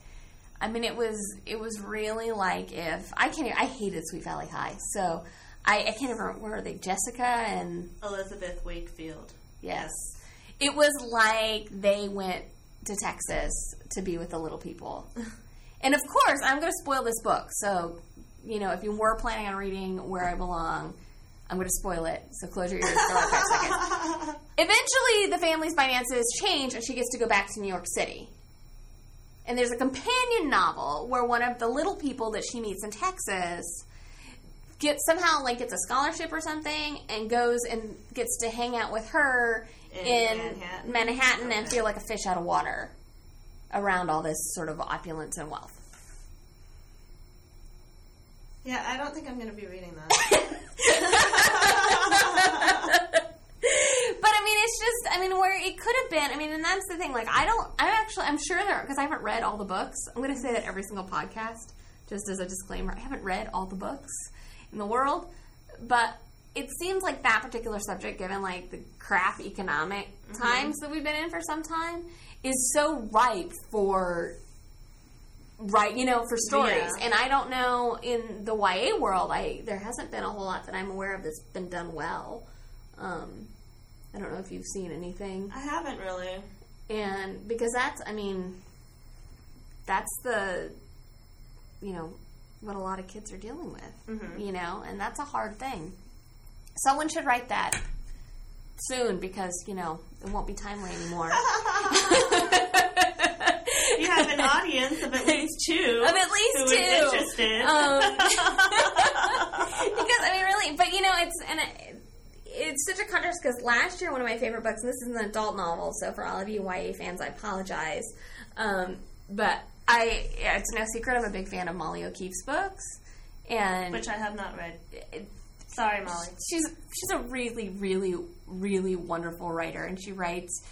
I mean, it was it was really like if I can't. even- I hated Sweet Valley High, so I, I can't even remember where are they Jessica and Elizabeth Wakefield. Yes, it was like they went to Texas to be with the little people. and of course, I'm going to spoil this book, so you know if you were planning on reading Where I Belong. I'm going to spoil it, so close your ears for like five seconds. Eventually, the family's finances change, and she gets to go back to New York City. And there's a companion novel where one of the little people that she meets in Texas gets somehow like gets a scholarship or something and goes and gets to hang out with her In in, Manhattan? Manhattan and feel like a fish out of water around all this sort of opulence and wealth. Yeah, I don't think I'm going to be reading that. but I mean, it's just, I mean, where it could have been, I mean, and that's the thing. Like, I don't, I'm actually, I'm sure there, because I haven't read all the books. I'm going to say that every single podcast, just as a disclaimer. I haven't read all the books in the world, but it seems like that particular subject, given like the crap economic times that we've been in for some time, is so ripe for right you know for stories Yeah. and i don't know in the ya world i there hasn't been a whole lot that i'm aware of that's been done well um i don't know if you've seen anything I haven't really. and because that's i mean that's the you know what a lot of kids are dealing with you know and that's a hard thing someone should write that soon because you know it won't be timely anymore You have an audience of at least two. Of at least who is two. interested. Um, because I mean, really, but you know, it's and it, it's such a contrast because last year one of my favorite books, and this is an adult novel, so for all of you YA fans, I apologize, um, but I yeah, it's no secret I'm a big fan of Molly O'Keefe's books, and which I have not read. it- Sorry, Molly. she's she's a really really really wonderful writer and she writes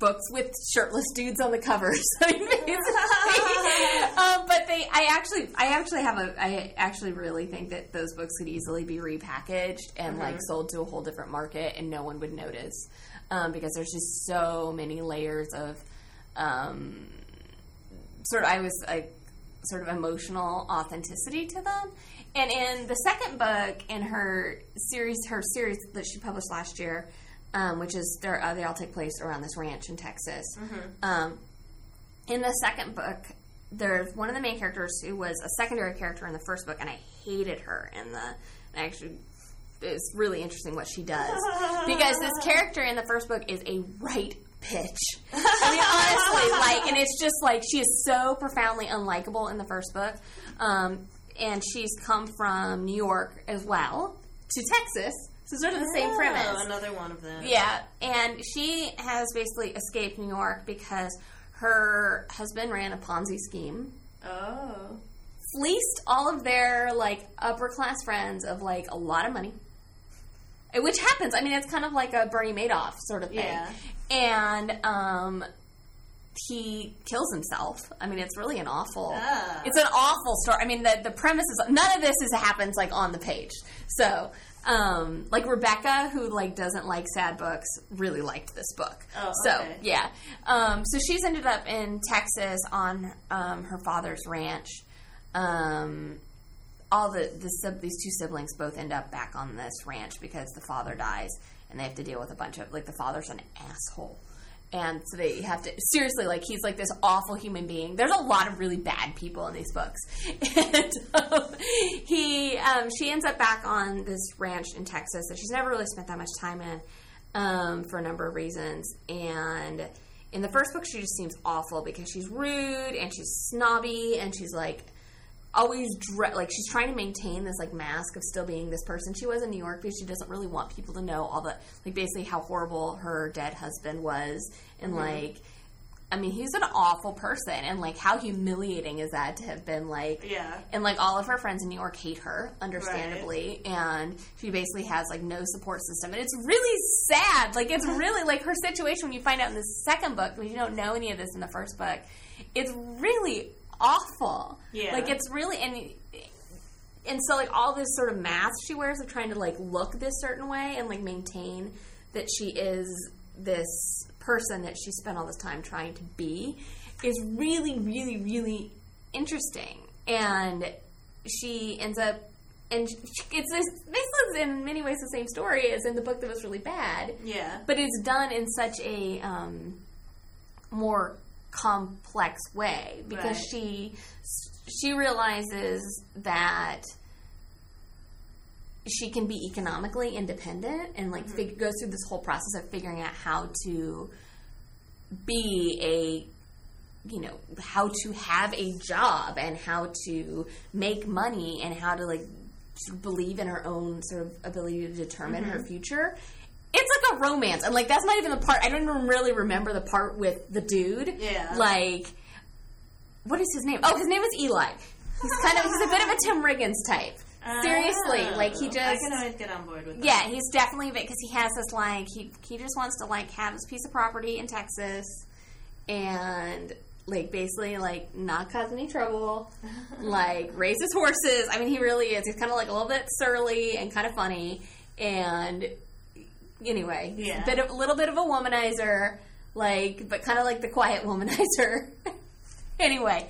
books with shirtless dudes on the covers I mean, um, but they I actually I actually have a I actually really think that those books could easily be repackaged and like sold to a whole different market and no one would notice um, because there's just so many layers of um, sort of I was like sort of emotional authenticity to them. And in the second book in her series, her series that she published last year, um, which is uh, they all take place around this ranch in Texas. Um, in the second book, there's one of the main characters who was a secondary character in the first book, and I hated her in the. I actually, it's really interesting what she does because this character in the first book is a right bitch. I mean, honestly, like, and it's just like she is so profoundly unlikable in the first book, um, and she's come from New York as well to Texas. So sort of the same Oh, premise. another one of them. Yeah, and she has basically escaped New York because her husband ran a Ponzi scheme, Oh. fleeced all of their like upper class friends of like a lot of money. Which happens. I mean, it's kind of like a Bernie Madoff sort of thing. Yeah. And um, he kills himself. I mean, it's really an awful. It's an awful story. I mean, the the premise is none of this is happens like on the page. So, um, like Rebecca, who like doesn't like sad books, really liked this book. Oh, so okay. yeah. Um, so she's ended up in Texas on um, her father's ranch. Um, all the, the these two siblings both end up back on this ranch because the father dies and they have to deal with a bunch of like the father's an asshole. And so they have to seriously like he's like this awful human being. There's a lot of really bad people in these books. And um, he um, she ends up back on this ranch in texas that she's never really spent that much time in um, for a number of reasons. And in the first book she just seems awful because she's rude and she's snobby and she's like always dre- like she's trying to maintain this like mask of still being this person she was in New York because she doesn't really want people to know all the like basically how horrible her dead husband was and mm-hmm. like I mean he's an awful person and like how humiliating is that to have been like Yeah. and like all of her friends in New York hate her, understandably, and she basically has like no support system, and it's really sad. Like it's really like her situation when you find out in the second book because you don't know any of this in the first book. It's really awful. Yeah. like it's really and and so like all this sort of mask she wears of trying to like look this certain way and like maintain that she is this person that she spent all this time trying to be is really really really interesting and she ends up and it's this this is in many ways the same story as in the book that was really bad Yeah. but it's done in such a um, more complex way because Right. she she realizes that she can be economically independent and like mm-hmm. fig- goes through this whole process of figuring out how to be a you know how to have a job and how to make money and how to like believe in her own sort of ability to determine her mm-hmm. future it's like a romance and like that's not even the part i don't even really remember the part with the dude Yeah. like what is his name oh his name is eli he's kind of he's a bit of a tim riggins type seriously Oh. like he just. I can always get on board with that. yeah, he's definitely bit because he has this like he he just wants to like have this piece of property in Texas and like basically like not cause any trouble, like raise his horses. I mean, he really is. He's kind of like a little bit surly and kind of funny, and anyway, Yeah. a bit of a little bit of a womanizer, like but kind of like the quiet womanizer. anyway,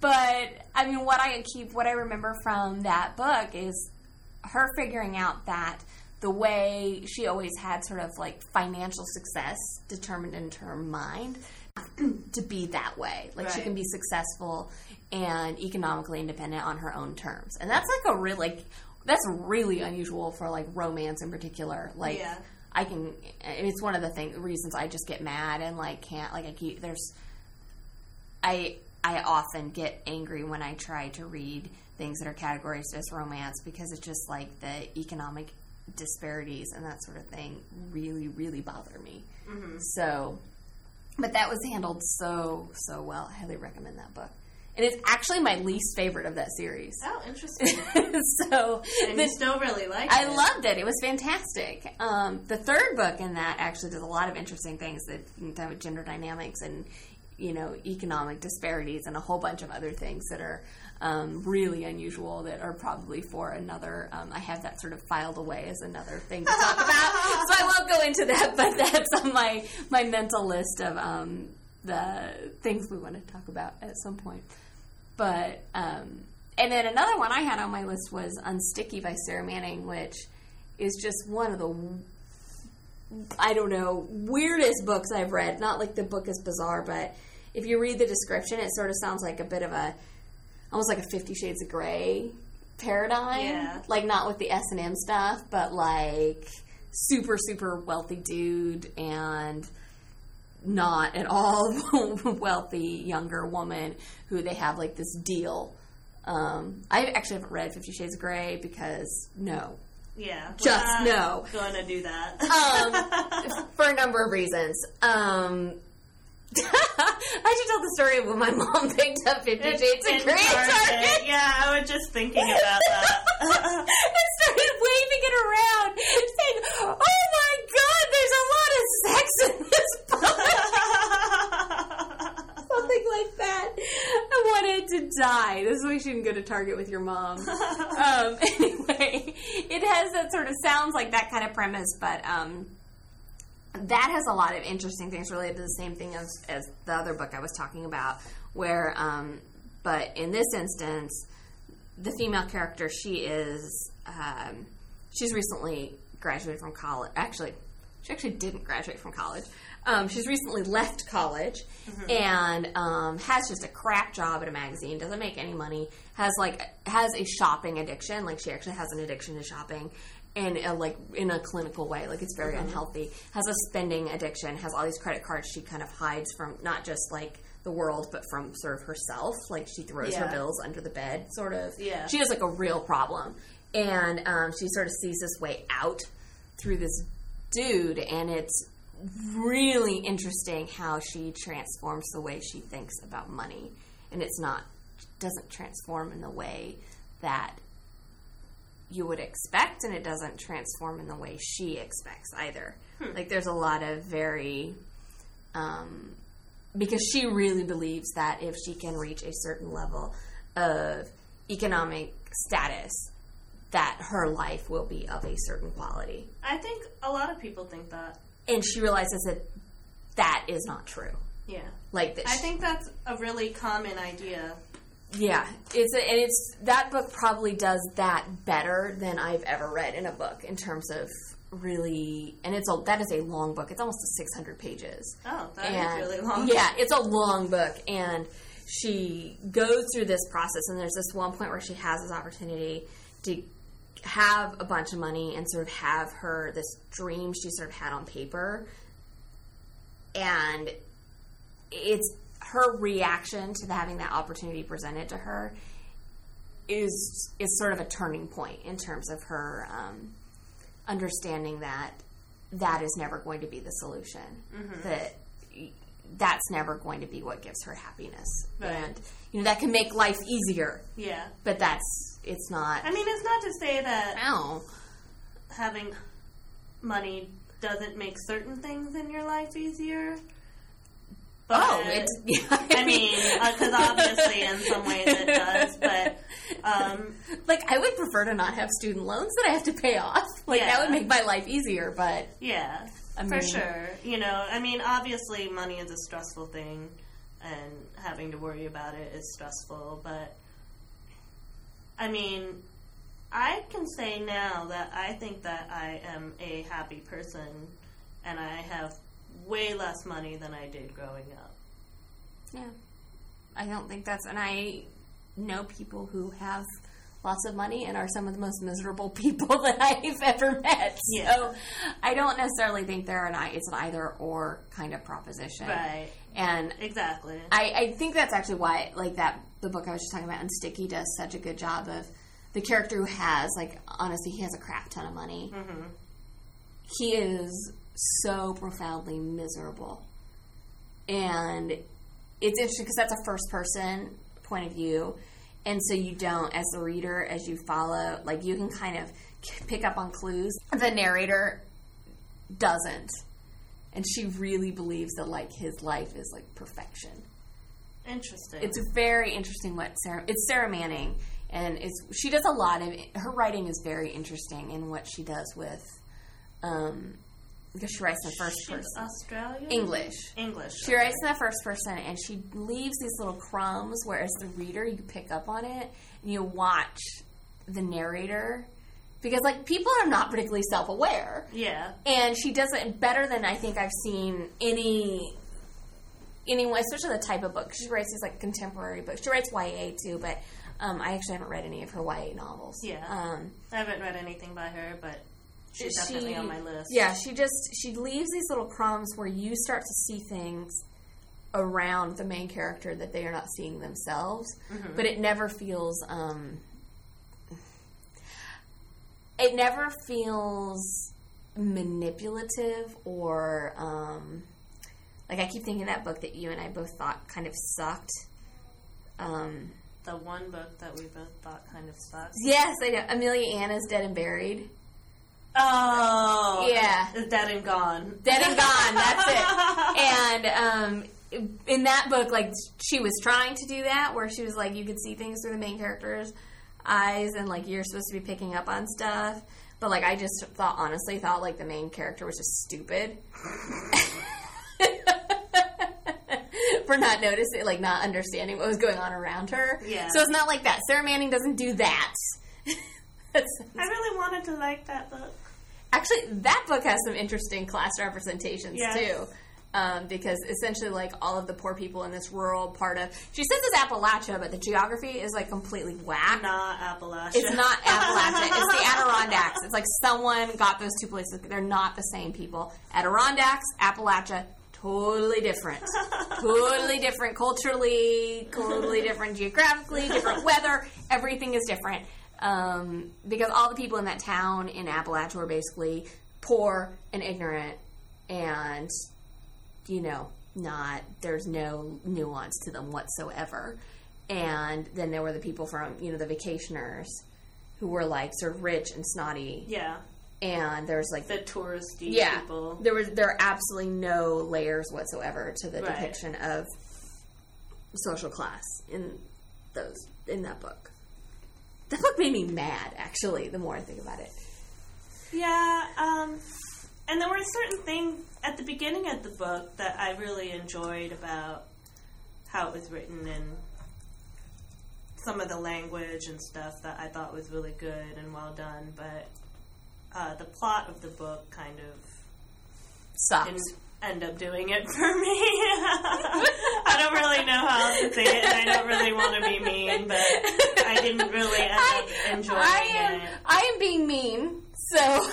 but I mean, what I keep, what I remember from that book is her figuring out that the way she always had sort of like financial success determined into her mind to be that way. Like she can be successful and economically independent on her own terms. And that's like a real like that's really unusual for like romance in particular. Like Yeah. I can it's one of the thing reasons I just get mad and like can't like I keep there's I I often get angry when I try to read things that are categorized as romance because it's just like the economic disparities and that sort of thing really really bother me. Mm-hmm. So, but that was handled so so well. I highly recommend that book. And it's actually my least favorite of that series. Oh, interesting. so and the- you still really like it? I it. loved it. It was fantastic. Um, the third book in that actually does a lot of interesting things that with gender dynamics and you know economic disparities and a whole bunch of other things that are um, really unusual that are probably for another. Um, I have that sort of filed away as another thing to talk about, so I won't go into that. But that's on my my mental list of um, the things we want to talk about at some point. But um, and then another one I had on my list was Unsticky by Sarra Manning, which is just one of the I don't know weirdest books I've read. Not like the book is bizarre, but if you read the description, it sort of sounds like a bit of a almost like a Fifty Shades of Grey paradigm. Yeah. Like not with the S and M stuff, but like super super wealthy dude and not at all wealthy younger woman who they have like this deal. Um, I actually haven't read Fifty Shades of Grey because no, Yeah. Just no. Going to do that. um, for a number of reasons. Um, I should tell the story of when my mom picked up Fifty Shades of Grey at Target. Yeah, I was just thinking about that. and started waving it around, and saying, "Oh my God, there's a lot of sex in this book." Something like that. I wanted to die. This is why you shouldn't go to Target with your mom. um, anyway, it has that sort of sounds like that kind of premise, but um, that has a lot of interesting things related to the same thing as, as the other book I was talking about. Where, um, but in this instance, the female character, she is, um, she's recently graduated from college. Actually, she actually didn't graduate from college. Um, she's recently left college and um, has just a crap job at a magazine. Doesn't make any money. Has like has a shopping addiction. Like she actually has an addiction to shopping, and uh, like in a clinical way. Like it's very unhealthy. Has a spending addiction. Has all these credit cards she kind of hides from not just like the world, but from sort of herself. Like she throws her bills under the bed, sort of. Yeah. She has like a real problem, and um, she sort of sees this way out through this dude, and it's really interesting how she transforms the way she thinks about money, and it's not doesn't transform in the way that you would expect, and it doesn't transform in the way she expects either. Like there's a lot of very um, because she really believes that if she can reach a certain level of economic status, that her life will be of a certain quality. I think a lot of people think that. And she realizes that that is not true. Yeah. Like that, I think that's a really common idea. Yeah, it's a, and it's that book probably does that better than I've ever read in a book in terms of really, and it's a that is a long book. It's almost six hundred pages. Oh, that is and really long. yeah, it's a long book, and she goes through this process. And there's this one point where she has this opportunity to have a bunch of money and sort of have her this dream she sort of had on paper, and it's her reaction to having that opportunity presented to her is is sort of a turning point in terms of her um, understanding that that is never going to be the solution. That that's never going to be what gives her happiness, Right. and you know that can make life easier, Yeah. but that's it's not. I mean, it's not to say that No, having money doesn't make certain things in your life easier. But, oh, it's. Yeah, I mean, because obviously in some ways it does, but um, like I would prefer to not have student loans that I have to pay off. Like that would make my life easier, but yeah, I for sure. You know, I mean, obviously money is a stressful thing, and having to worry about it is stressful. But I mean, I can say now that I think that I am a happy person, and I have way less money than I did growing up. Yeah. I don't think that's, and I know people who have lots of money and are some of the most miserable people that I've ever met. Yeah. So I don't necessarily think they're an, it's an either or kind of proposition. Right. And Exactly. I, I think that's actually why, like that, the book I was just talking about, Unsticky, does such a good job of the character who has, like, honestly, he has a crap ton of money. Mm-hmm. He is so profoundly miserable. And it's interesting because that's a first person point of view. And so you don't, as the reader, as you follow, like, you can kind of pick up on clues. The narrator doesn't. And she really believes that, like, his life is, like, perfection Interesting. it's very interesting what Sarra it's Sarra Manning and it's she does a lot of her writing is very interesting in what she does with um she writes in the first She's person. Australian. English. English. She writes in the first person, and she leaves these little crumbs. Whereas the reader, you pick up on it, and you watch the narrator because like people are not particularly self-aware, Yeah. and she does it better than I think I've seen any anyone, especially the type of book she writes. These like contemporary books. She writes YA too, but um, I actually haven't read any of her YA novels. Yeah. Um, I haven't read anything by her, but she's definitely on my list. Yeah, she just she leaves these little crumbs where you start to see things around the main character that they are not seeing themselves, Mm-hmm. but it never feels um it never feels manipulative or um like I keep thinking that book that you and I both thought kind of sucked. Um The one book that we both thought kind of sucked. yes, I know. Amelia Anne's Dead and Buried. Oh. Yeah. It's dead and gone. Dead and gone. That's it. And um, in that book, like she was trying to do that, where she was like, you could see things through the main character's eyes, and like you're supposed to be picking up on stuff. But like, I just thought, honestly, thought like the main character was just stupid for not noticing, like not understanding what was going on around her. Yeah. So it's not like that. Sarra Manning doesn't do that. I really wanted to like that book. Actually, that book has some interesting class representations Yes. too. Um, because essentially, like all of the poor people in this rural part of she says it's Appalachia, but the geography is like completely whack. Not Appalachia. It's not Appalachia. it's the Adirondacks. It's like someone got those two places. They're not the same people. Adirondacks, Appalachia, totally different. totally different culturally, totally different geographically, different weather. Everything is different. Um, because all the people in that town in Appalachia were basically poor and ignorant and, you know, not, there's no nuance to them whatsoever. And then there were the people from, you know, the vacationers who were like sort of rich and snotty. Yeah. And there's like The touristy yeah, people. there was there are absolutely no layers whatsoever to the Right. depiction of social class in those in that book. That book made me mad, actually. The more I think about it, Yeah, um, and there were a certain things at the beginning of the book that I really enjoyed about how it was written and some of the language and stuff that I thought was really good and well done, but uh, the plot of the book kind of sucked. End up doing it for me. I don't really know how else to say it, and I don't really want to be mean, but I didn't really end up enjoying I am it. I am being mean, so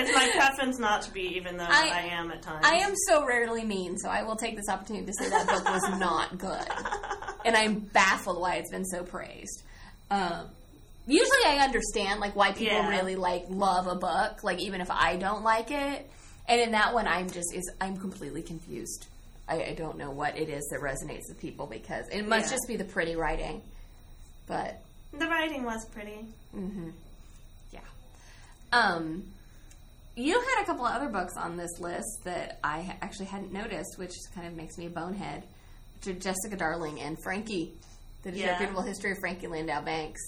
It's my preference not to be, even though I- I, am at times. I am so rarely mean, so I will take this opportunity to say that book was not good, and I'm baffled why it's been so praised. Um, usually, I understand like why people Yeah. really like love a book, like even if I don't like it. And in that one, I'm just is I'm completely confused. I, I don't know what it is that resonates with people because it must Yeah. just be the pretty writing. But The writing was pretty. Mm-hmm. yeah. Um, you had a couple of other books on this list that I actually hadn't noticed, which kind of makes me a bonehead. Which are Jessica Darling and Frankie, the Yeah. Beautiful History of Frankie Landau Banks.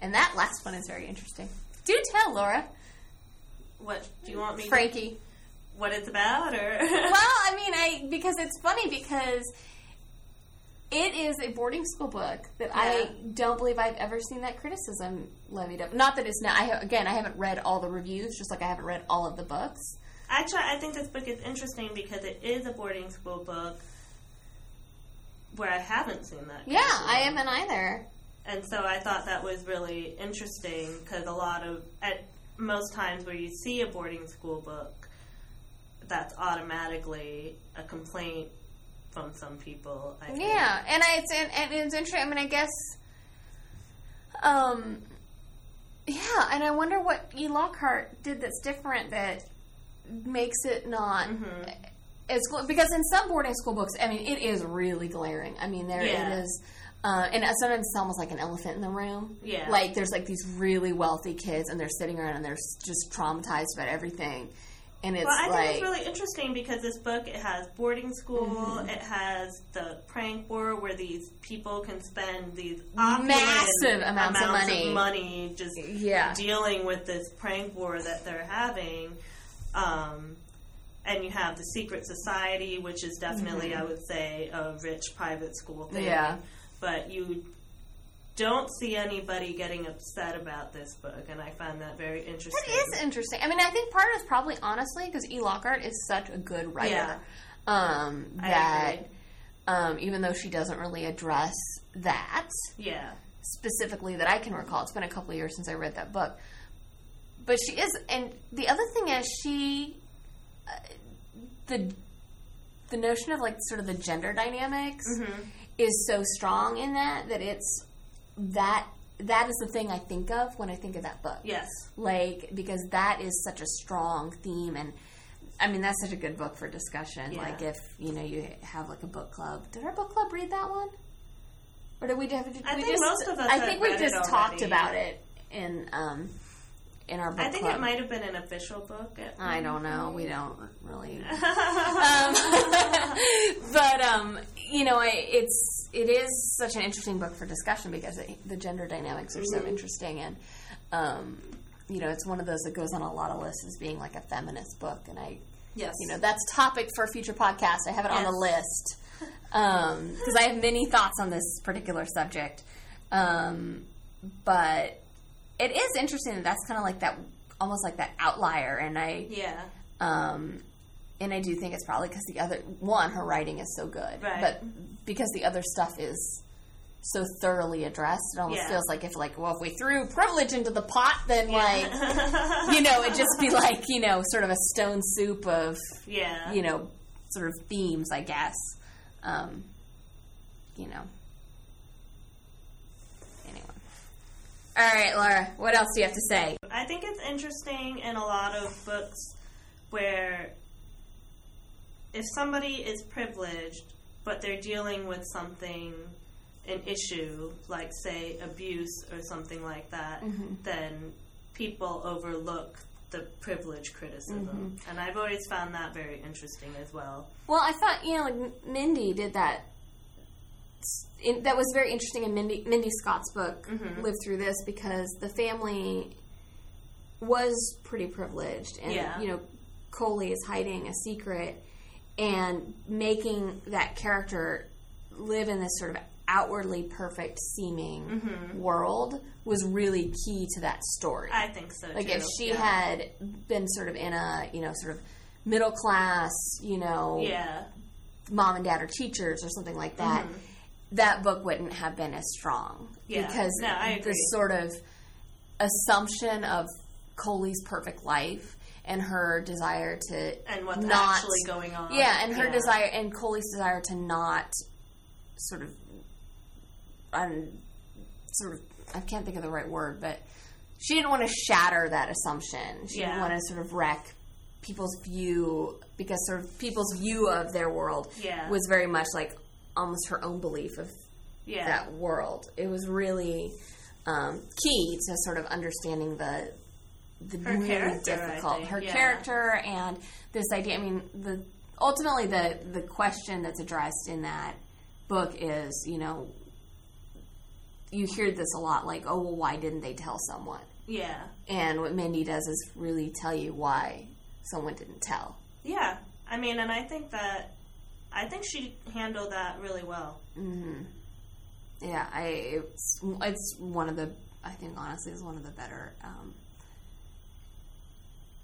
And that last one is very interesting. Do tell, Laura. What do you want me? to Frankie. What it's about, or well, I mean, I because it's funny because it is a boarding school book that I don't believe I've ever seen that criticism levied up. Not that it's not. I again, I haven't read all the reviews, just like I haven't read all of the books. Actually, I think this book is interesting because it is a boarding school book where I haven't seen that. Yeah. I haven't either. and so I thought that was really interesting because a lot of at most times where you see a boarding school book, that's automatically a complaint from some people. I think. Yeah, and I, it's and, and it's interesting. I mean, I guess, um, yeah, and I wonder what E. Lockhart did that's different that makes it not Mm-hmm. as because in some boarding school books, I mean, it is really glaring. I mean, there Yeah. it is. Uh, and sometimes it's almost like an elephant in the room. Yeah. Like there's like these really wealthy kids and they're sitting around and they're just traumatized about everything. And it's Well, I like think it's really interesting because this book it has boarding school, it has the prank war where these people can spend these Massive amounts of money. money just Yeah. dealing with this prank war that they're having. Um, and you have the secret society, which is definitely, I would say, a rich private school thing. Mm-hmm. Yeah. But you don't see anybody getting upset about this book, and I find that very interesting. It is interesting. I mean, I think part of it's probably honestly because E. Lockhart is such a good writer. Yeah. Um, that um, even though she doesn't really address that Yeah. specifically that I can recall, it's been a couple of years since I read that book. But she is, and the other thing is she, uh, the the notion of like sort of the gender dynamics Mm-hmm. is so strong in that that it's that that is the thing I think of when I think of that book Yes. like because that is such a strong theme and I mean that's such a good book for discussion. Yeah. Like if you know you have like a book club. Did our book club read that one? Or did we have? Did I we think just, most of us I think we just talked about it in um in our book I think club. it might have been an official book. I don't know. We don't really. um, um, but um, you know, I, it's it is such an interesting book for discussion because it, the gender dynamics are so interesting, and um, you know, it's one of those that goes on a lot of lists as being like a feminist book, and I, yes. you know, that's topic for a future podcast. I have it on the list because I have many thoughts on this particular subject, um, but it is interesting that that's kind of like that, almost like that outlier, and I. yeah. Um, and I do think it's probably because the other one, her writing is so good, Right. but because the other stuff is so thoroughly addressed, it almost Yeah. feels like if like, well, if we threw privilege into the pot, then like, you know, it'd just be like, you know, sort of a stone soup of, yeah. you know, sort of themes, I guess. Um, you know. All right, Laura, what else do you have to say? I think it's interesting in a lot of books where if somebody is privileged but they're dealing with something, an issue, like say abuse or something like that, mm-hmm. then people overlook the privilege criticism. Mm-hmm. And I've always found that very interesting as well. Well, I thought you know, like Mindi did that. In, that was very interesting in Mindi Mindi Scott's book. Mm-hmm. Lived through this because the family was pretty privileged, and Yeah. you know, Coley is hiding a secret and making that character live in this sort of outwardly perfect seeming Mm-hmm. world was really key to that story. I think so Like too. if she yeah. had been sort of in a you know sort of middle class, you know, Yeah. mom and dad are teachers or something like that, that book wouldn't have been as strong. Yeah. because No, the sort of assumption of Coley's perfect life and her desire to And what's not actually going on. yeah, and her Yeah. desire and Coley's desire to not sort of um, sort of I can't think of the right word, but she didn't want to shatter that assumption. She didn't want to sort of wreck people's view because sort of people's view of their world Yeah. was very much like almost her own belief of Yeah. that world. It was really um, key to sort of understanding the the Her really character, difficult her yeah. character and this idea. I mean, the ultimately the the question that's addressed in that book is, you know, you hear this a lot, like, oh, well, why didn't they tell someone? Yeah. And what Mindi does is really tell you why someone didn't tell. Yeah, I mean, and I think that I think she handled that really well. hmm Yeah, I it's it's one of the I think honestly is one of the better um,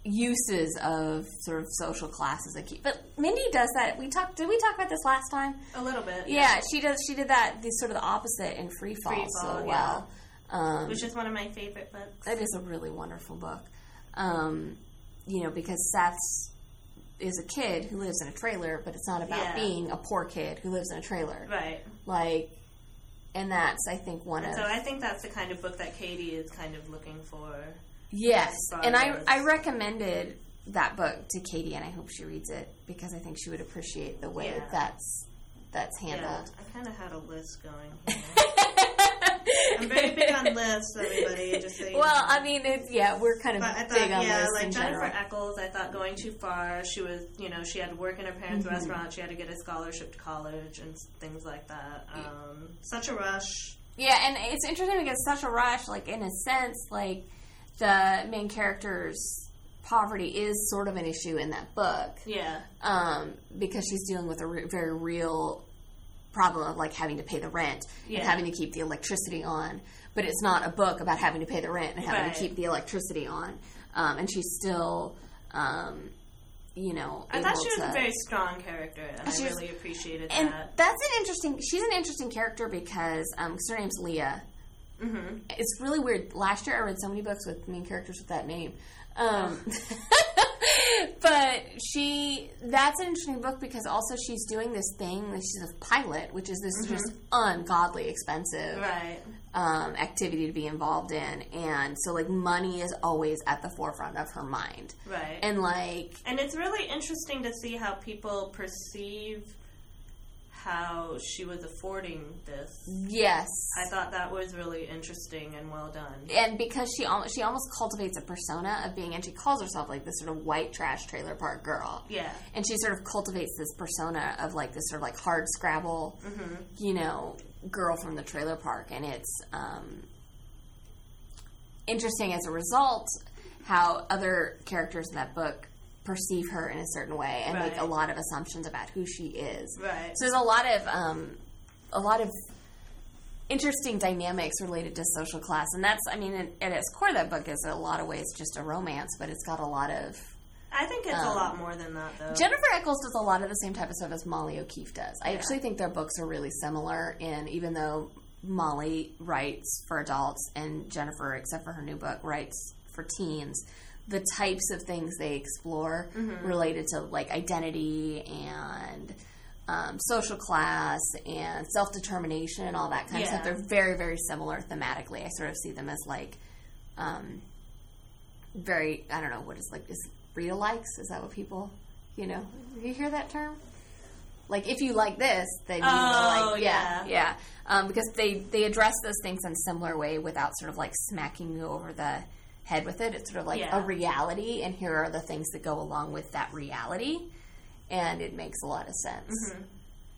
uses of sort of social classes. That keep, but Mindi does that. We talked. Did we talk about this last time? A little bit, Yeah, she does. She did that. The sort of the opposite in Free Fall, Free so Fall, well. Um, which is one of my favorite books. That is a really wonderful book. Um, you know, because Seth's is a kid who lives in a trailer, but it's not about Yeah. being a poor kid who lives in a trailer. Right. Like, and that's I think one of So I think that's the kind of book that Katie is kind of looking for. yes. And I as- I recommended that book to Katie, and I hope she reads it because I think she would appreciate the way Yeah. that's that's Yeah, handled. I kind of had a list going. I'm very big on lists, everybody. Just so well, know. I mean, it's yeah, we're kind of But I big thought, on yeah, this like in Jennifer general. Echols, I thought going too far. She was, you know, she had to work in her parents' Mm-hmm. restaurant. She had to get a scholarship to college and things like that. Um, such a rush. Yeah, and it's interesting because such a rush, like in a sense, like the main character's poverty is sort of an issue in that book Yeah, um, because she's dealing with a re- very real problem of like having to pay the rent Yeah. and having to keep the electricity on. But it's not a book about having to pay the rent and having Right. to keep the electricity on. Um, and she's still, um, you know, I thought she was to- a very strong character, and I really appreciated and that. that's an interesting. She's an interesting character because um, 'cause her name's Leah. hmm It's really weird. Last year, I read so many books with main characters with that name. Um, but she, that's an interesting book because also she's doing this thing. that She's a pilot, which is this just ungodly expensive Right. um, activity to be involved in, and so like money is always at the forefront of her mind. Right. And like, And it's really interesting to see how people perceive how she was affording this. yes, I thought that was really interesting and well done. and because she almost she almost cultivates a persona of being, and she calls herself like this sort of white trash trailer park girl. Yeah. and she sort of cultivates this persona of like this sort of like hard scrabble, you know, girl from the trailer park, and it's um, interesting as a result how other characters in that book perceive her in a certain way and make a lot of assumptions about who she is. Right. So there's a lot of um, a lot of interesting dynamics related to social class, and that's I mean, at its core, that book is in a lot of ways just a romance, but it's got a lot of I think it's a Um, lot more than that, though. Jennifer Echols does a lot of the same type of stuff as Molly O'Keefe does. I actually think their books are really similar and even though Molly writes for adults and Jennifer, except for her new book, writes for teens, the types of things they explore related to like identity and um, social class and self determination and all that kind of stuff. They're very, very similar thematically. I sort of see them as like um, very I don't know what is like is read likes is that what people you know you hear that term like if you like this then you Oh, like yeah yeah. yeah um, because they they address those things in a similar way without sort of like smacking you over the head with it it's sort of like Yeah. a reality and here are the things that go along with that reality and it makes a lot of sense Mm-hmm.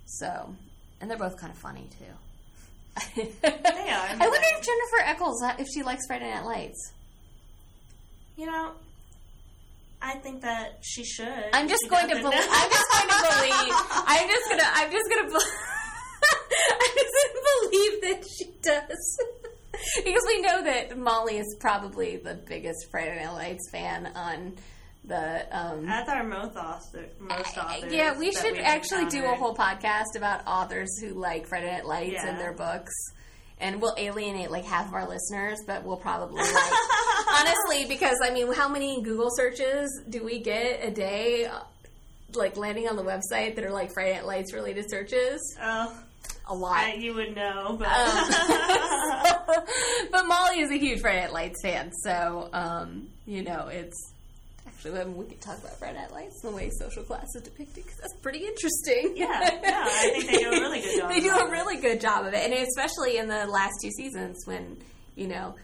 so and they're both kind of funny too are. I wonder if Jennifer Echols if she likes Friday Night Lights You know, I think that she should. I'm just going to believe. I'm just going to believe. I'm just gonna. I'm just gonna. Be- I'm just gonna believe that she does, because we know that Molly is probably the biggest Friday Night Lights fan on the. Um, That's our most author, most authors. yeah, we should actually do a whole podcast about authors who like Friday Night Lights and their books. And we'll alienate like half of our listeners, but we'll probably like honestly because I mean, how many Google searches do we get a day, like landing on the website that are like Friday Night Lights related searches? Oh, A lot. I, you would know, but Um, but Molly is a huge Friday Night Lights fan, so um, you know it's actually I mean, we could talk about Friday Night Lights and the way social class is depicted because that's pretty interesting. yeah, yeah, I think they do a really good job. they do a really good job of it, and especially in the last two seasons when you know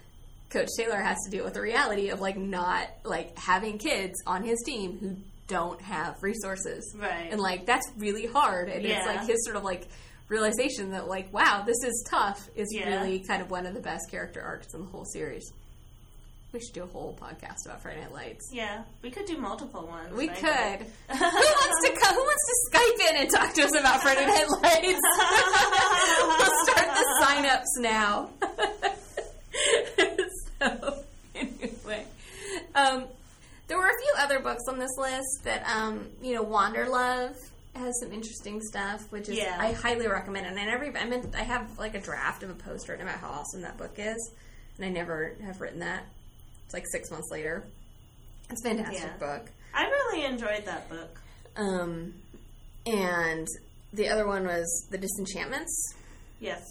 Coach Taylor has to deal with the reality of like not like having kids on his team who don't have resources, Right. And like that's really hard, and it's like his sort of like realization that like wow this is tough is Yeah. really kind of one of the best character arcs in the whole series. We should do a whole podcast about Friday Night Lights. Yeah, we could do multiple ones. We could. who wants to? Who wants to Skype in and talk to us about Friday Night Lights? we'll start the sign-ups now. so anyway, um, there were a few other books on this list that um, you know, Wanderlove has some interesting stuff, which is Yeah. I highly recommend. It. And I never, I mean, I have like a draft of a post written about how awesome that book is, and I never have written that. It's like six months later. It's a fantastic Yeah. book. I really enjoyed that book. Um, and the other one was The Disenchantments. Yes,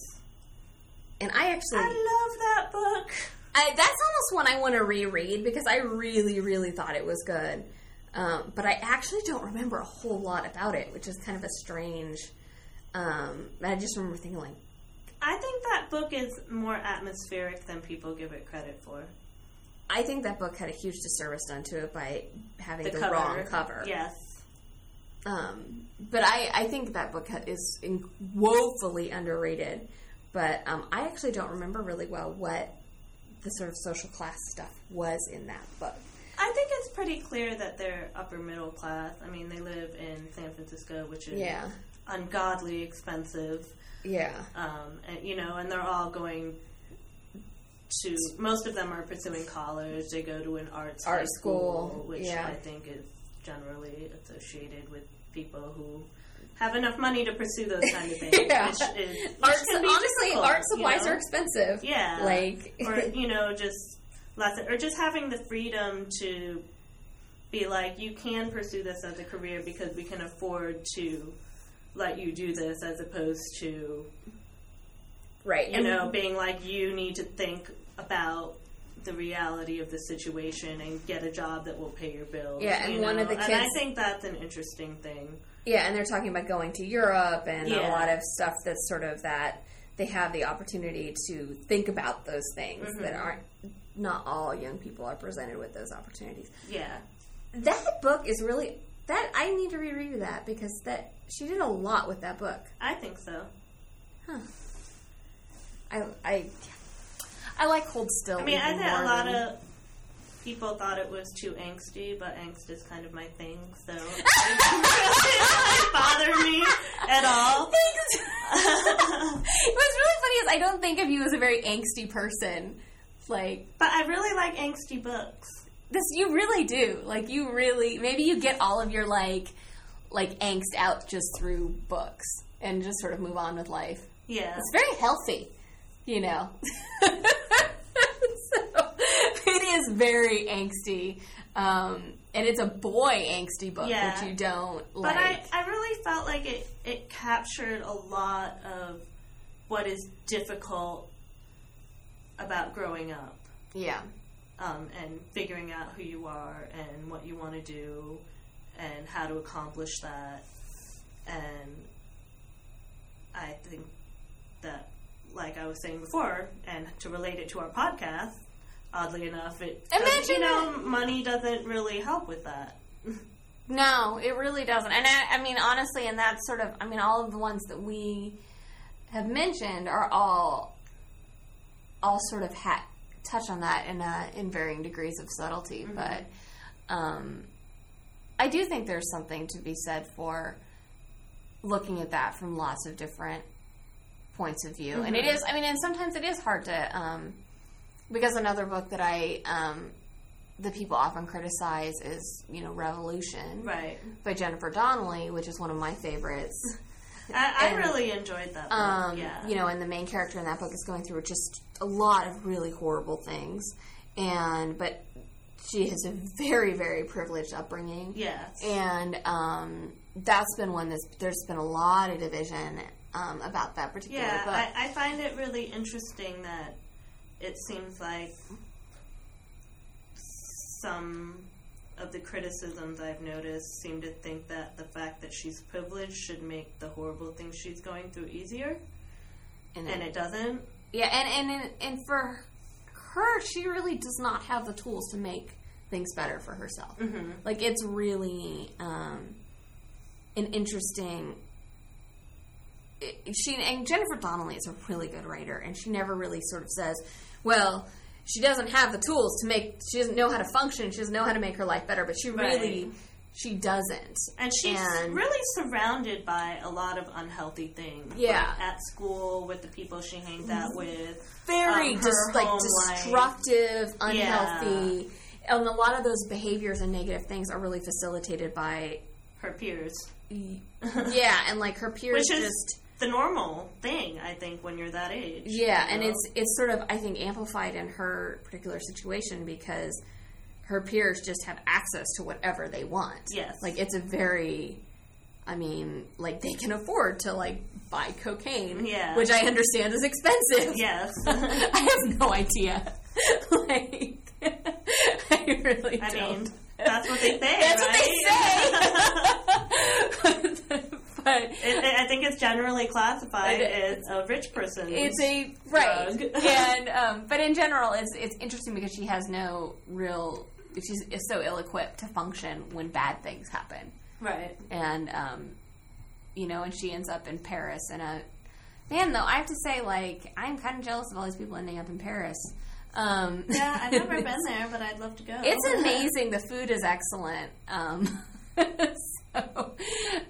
And I actually, I love that book. I, that's almost one I want to reread because I really, really thought it was good. Um, but I actually don't remember a whole lot about it, which is kind of a strange. Um, I just remember thinking, like, I think that book is more atmospheric than people give it credit for. I think that book had a huge disservice done to it by having the, cover. wrong cover. Yes. Um, but I, I think that book is in- woefully underrated. But um, I actually don't remember really well what the sort of social class stuff was in that book. I think it's pretty clear that they're upper middle class. I mean, they live in San Francisco, which is Yeah. ungodly expensive. Yeah. Um, and, you know, and they're all going to. Most of them are pursuing college. They go to an arts Art high school, which yeah. I think is generally associated with people who have enough money to pursue those kind of things. Yeah. Which is which Art, can be honestly, art you supplies know? are expensive. Yeah. Like, or you know, just or just having the freedom to be like, you can pursue this as a career because we can afford to let you do this, as opposed to right. you know being like, you need to think about the reality of the situation and get a job that will pay your bills. Yeah, and one know? of the and I think that's an interesting thing. Yeah, and they're talking about going to Europe and a lot of stuff that's sort of that they have the opportunity to think about those things that Mhm. aren't not all young people are presented with those opportunities. Yeah, That book is really that I need to reread that because that she did a lot with that book. I think so. Huh. I I I like Hold Still. I mean, I think a lot than- of people thought it was too angsty, but angst is kind of my thing, so it didn't really bother me at all. What's really funny is I don't think of you as a very angsty person. Like But I really like angsty books. this, you really do. Like you really, maybe you get all of your like, like angst out just through books and just sort of move on with life. Yeah. It's very healthy, you know. so it is very angsty, um, and it's a boy angsty book, Yeah. which you don't But like. I, I really felt like it, it captured a lot of what is difficult about growing up. yeah, um, and figuring out who you are and what you want to do and how to accomplish that. And I think that, like I was saying before, and to relate it to our podcast, oddly enough, it Imagine you know money doesn't really help with that. No, it really doesn't. And I, I mean, honestly, and that's sort of, I mean, all of the ones that we have mentioned are all, all sort of ha- touch on that in uh, in varying degrees of subtlety. But um, I do think there's something to be said for looking at that from lots of different points of view. And it is, I mean, and sometimes it is hard to, um, because another book that I, um, that people often criticize is, you know, Revolution Right. by Jennifer Donnelly, which is one of my favorites. I, I And, really enjoyed that book. Um, yeah. You know, and the main character in that book is going through just a lot of really horrible things, and but she has a very, very privileged upbringing. Yes. And um, that's been one that's there's been a lot of division um, about that particular Yeah, book. I, I find it really interesting that it seems like some of the criticisms I've noticed seem to think that the fact that she's privileged should make the horrible things she's going through easier, and, and it doesn't. Yeah, and and and for her, she really does not have the tools to make things better for herself. Mm-hmm. Like it's really um, an interesting. it- She and Jennifer Donnelly is a really good writer, and she never really sort of says, "Well, she doesn't have the tools to make. She doesn't know how to function. She doesn't know how to make her life better." But she really, Right. She doesn't. And she's And- really surrounded by a lot of unhealthy things. Yeah. Like at school with the people she hangs out with. very um, just like home life. destructive, unhealthy, and a lot of those behaviors and negative things are really facilitated by Her peers. yeah, and like her peers Which is just the normal thing, I think, when you're that age. Yeah, you and it's it's sort of I think amplified in her particular situation because her peers just have access to whatever they want. Yes. Like it's a very I mean, like they can afford to like buy cocaine, Yeah. which I understand is expensive. Yes. I have no idea. like I really I don't. mean, that's what they say. That's right? what they say. but it, it, I think it's generally classified as a rich person. It's a right, drug. and um, but in general, it's it's interesting because she has no real. She's is so ill equipped to function when bad things happen, right. and um, you know, and she ends up in Paris. And a man, though, I have to say, like, I'm kind of jealous of all these people ending up in Paris. Um, Yeah, I've never been there, but I'd love to go. It's amazing. The food is excellent. Um, so,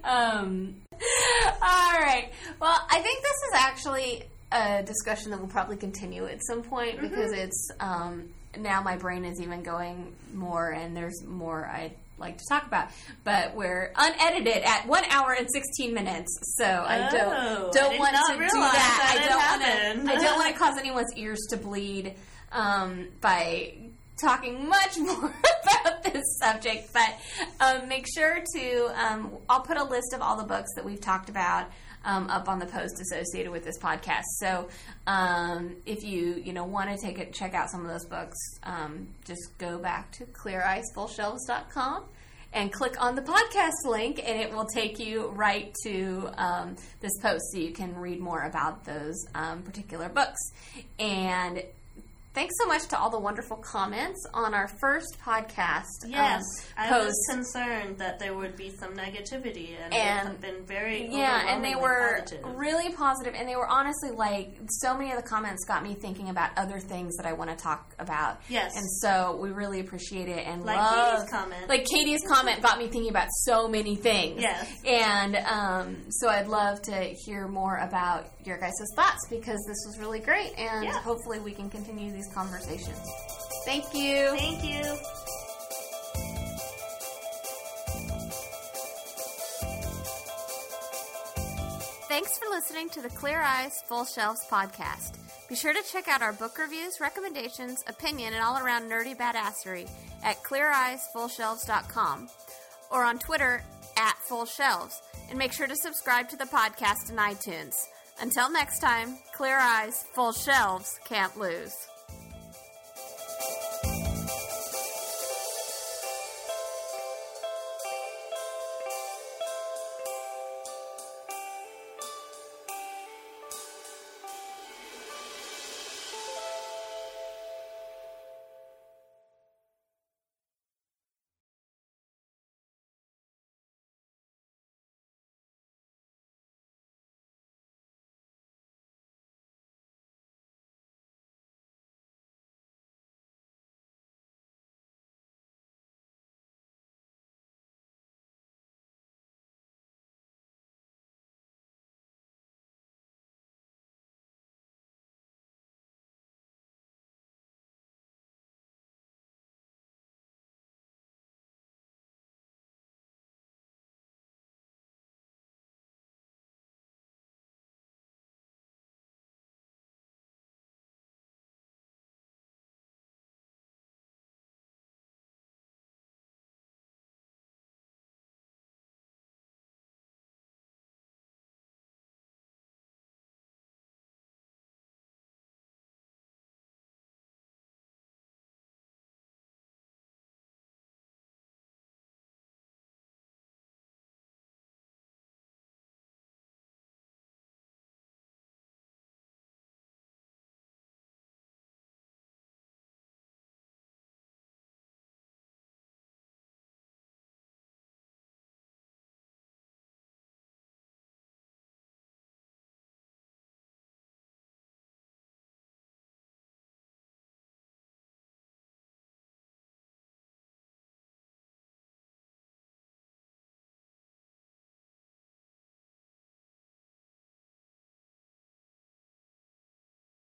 um, all right. Well, I think this is actually a discussion that will probably continue at some point because it's um, now my brain is even going more, and there's more I'd like to talk about. But we're unedited at one hour and sixteen minutes, so I Oh, don't I don't did want to do that. that I don't want to. I don't want to cause anyone's ears to bleed um, by talking much more about this subject, but um, make sure to. Um, I'll put a list of all the books that we've talked about um, up on the post associated with this podcast. So um, if you you know want to take it, check out some of those books. Um, just go back to cleareyesfullshelves.com and click on the podcast link, and it will take you right to um, this post so you can read more about those um, particular books. And thanks so much to all the wonderful comments on our first podcast. Yes, um, I was concerned that there would be some negativity, and, And- been very yeah, and they were positive. really positive, and they were honestly like so many of the comments got me thinking about other things that I want to talk about. Yes. and so we really appreciate it and Like love Katie's comment. Like Katie's comment got me thinking about so many things. Yes. and um, so I'd love to hear more about your guys' thoughts because this was really great, and Yeah. hopefully we can continue these conversations. Thank you. Thank you. Thanks for listening to the Clear Eyes Full Shelves podcast. Be sure to check out our book reviews, recommendations, opinion, and all around nerdy badassery at cleareyesfullshelves.com or on Twitter at Full Shelves. And make sure to subscribe to the podcast in iTunes. Until next time, clear eyes, full shelves, can't lose.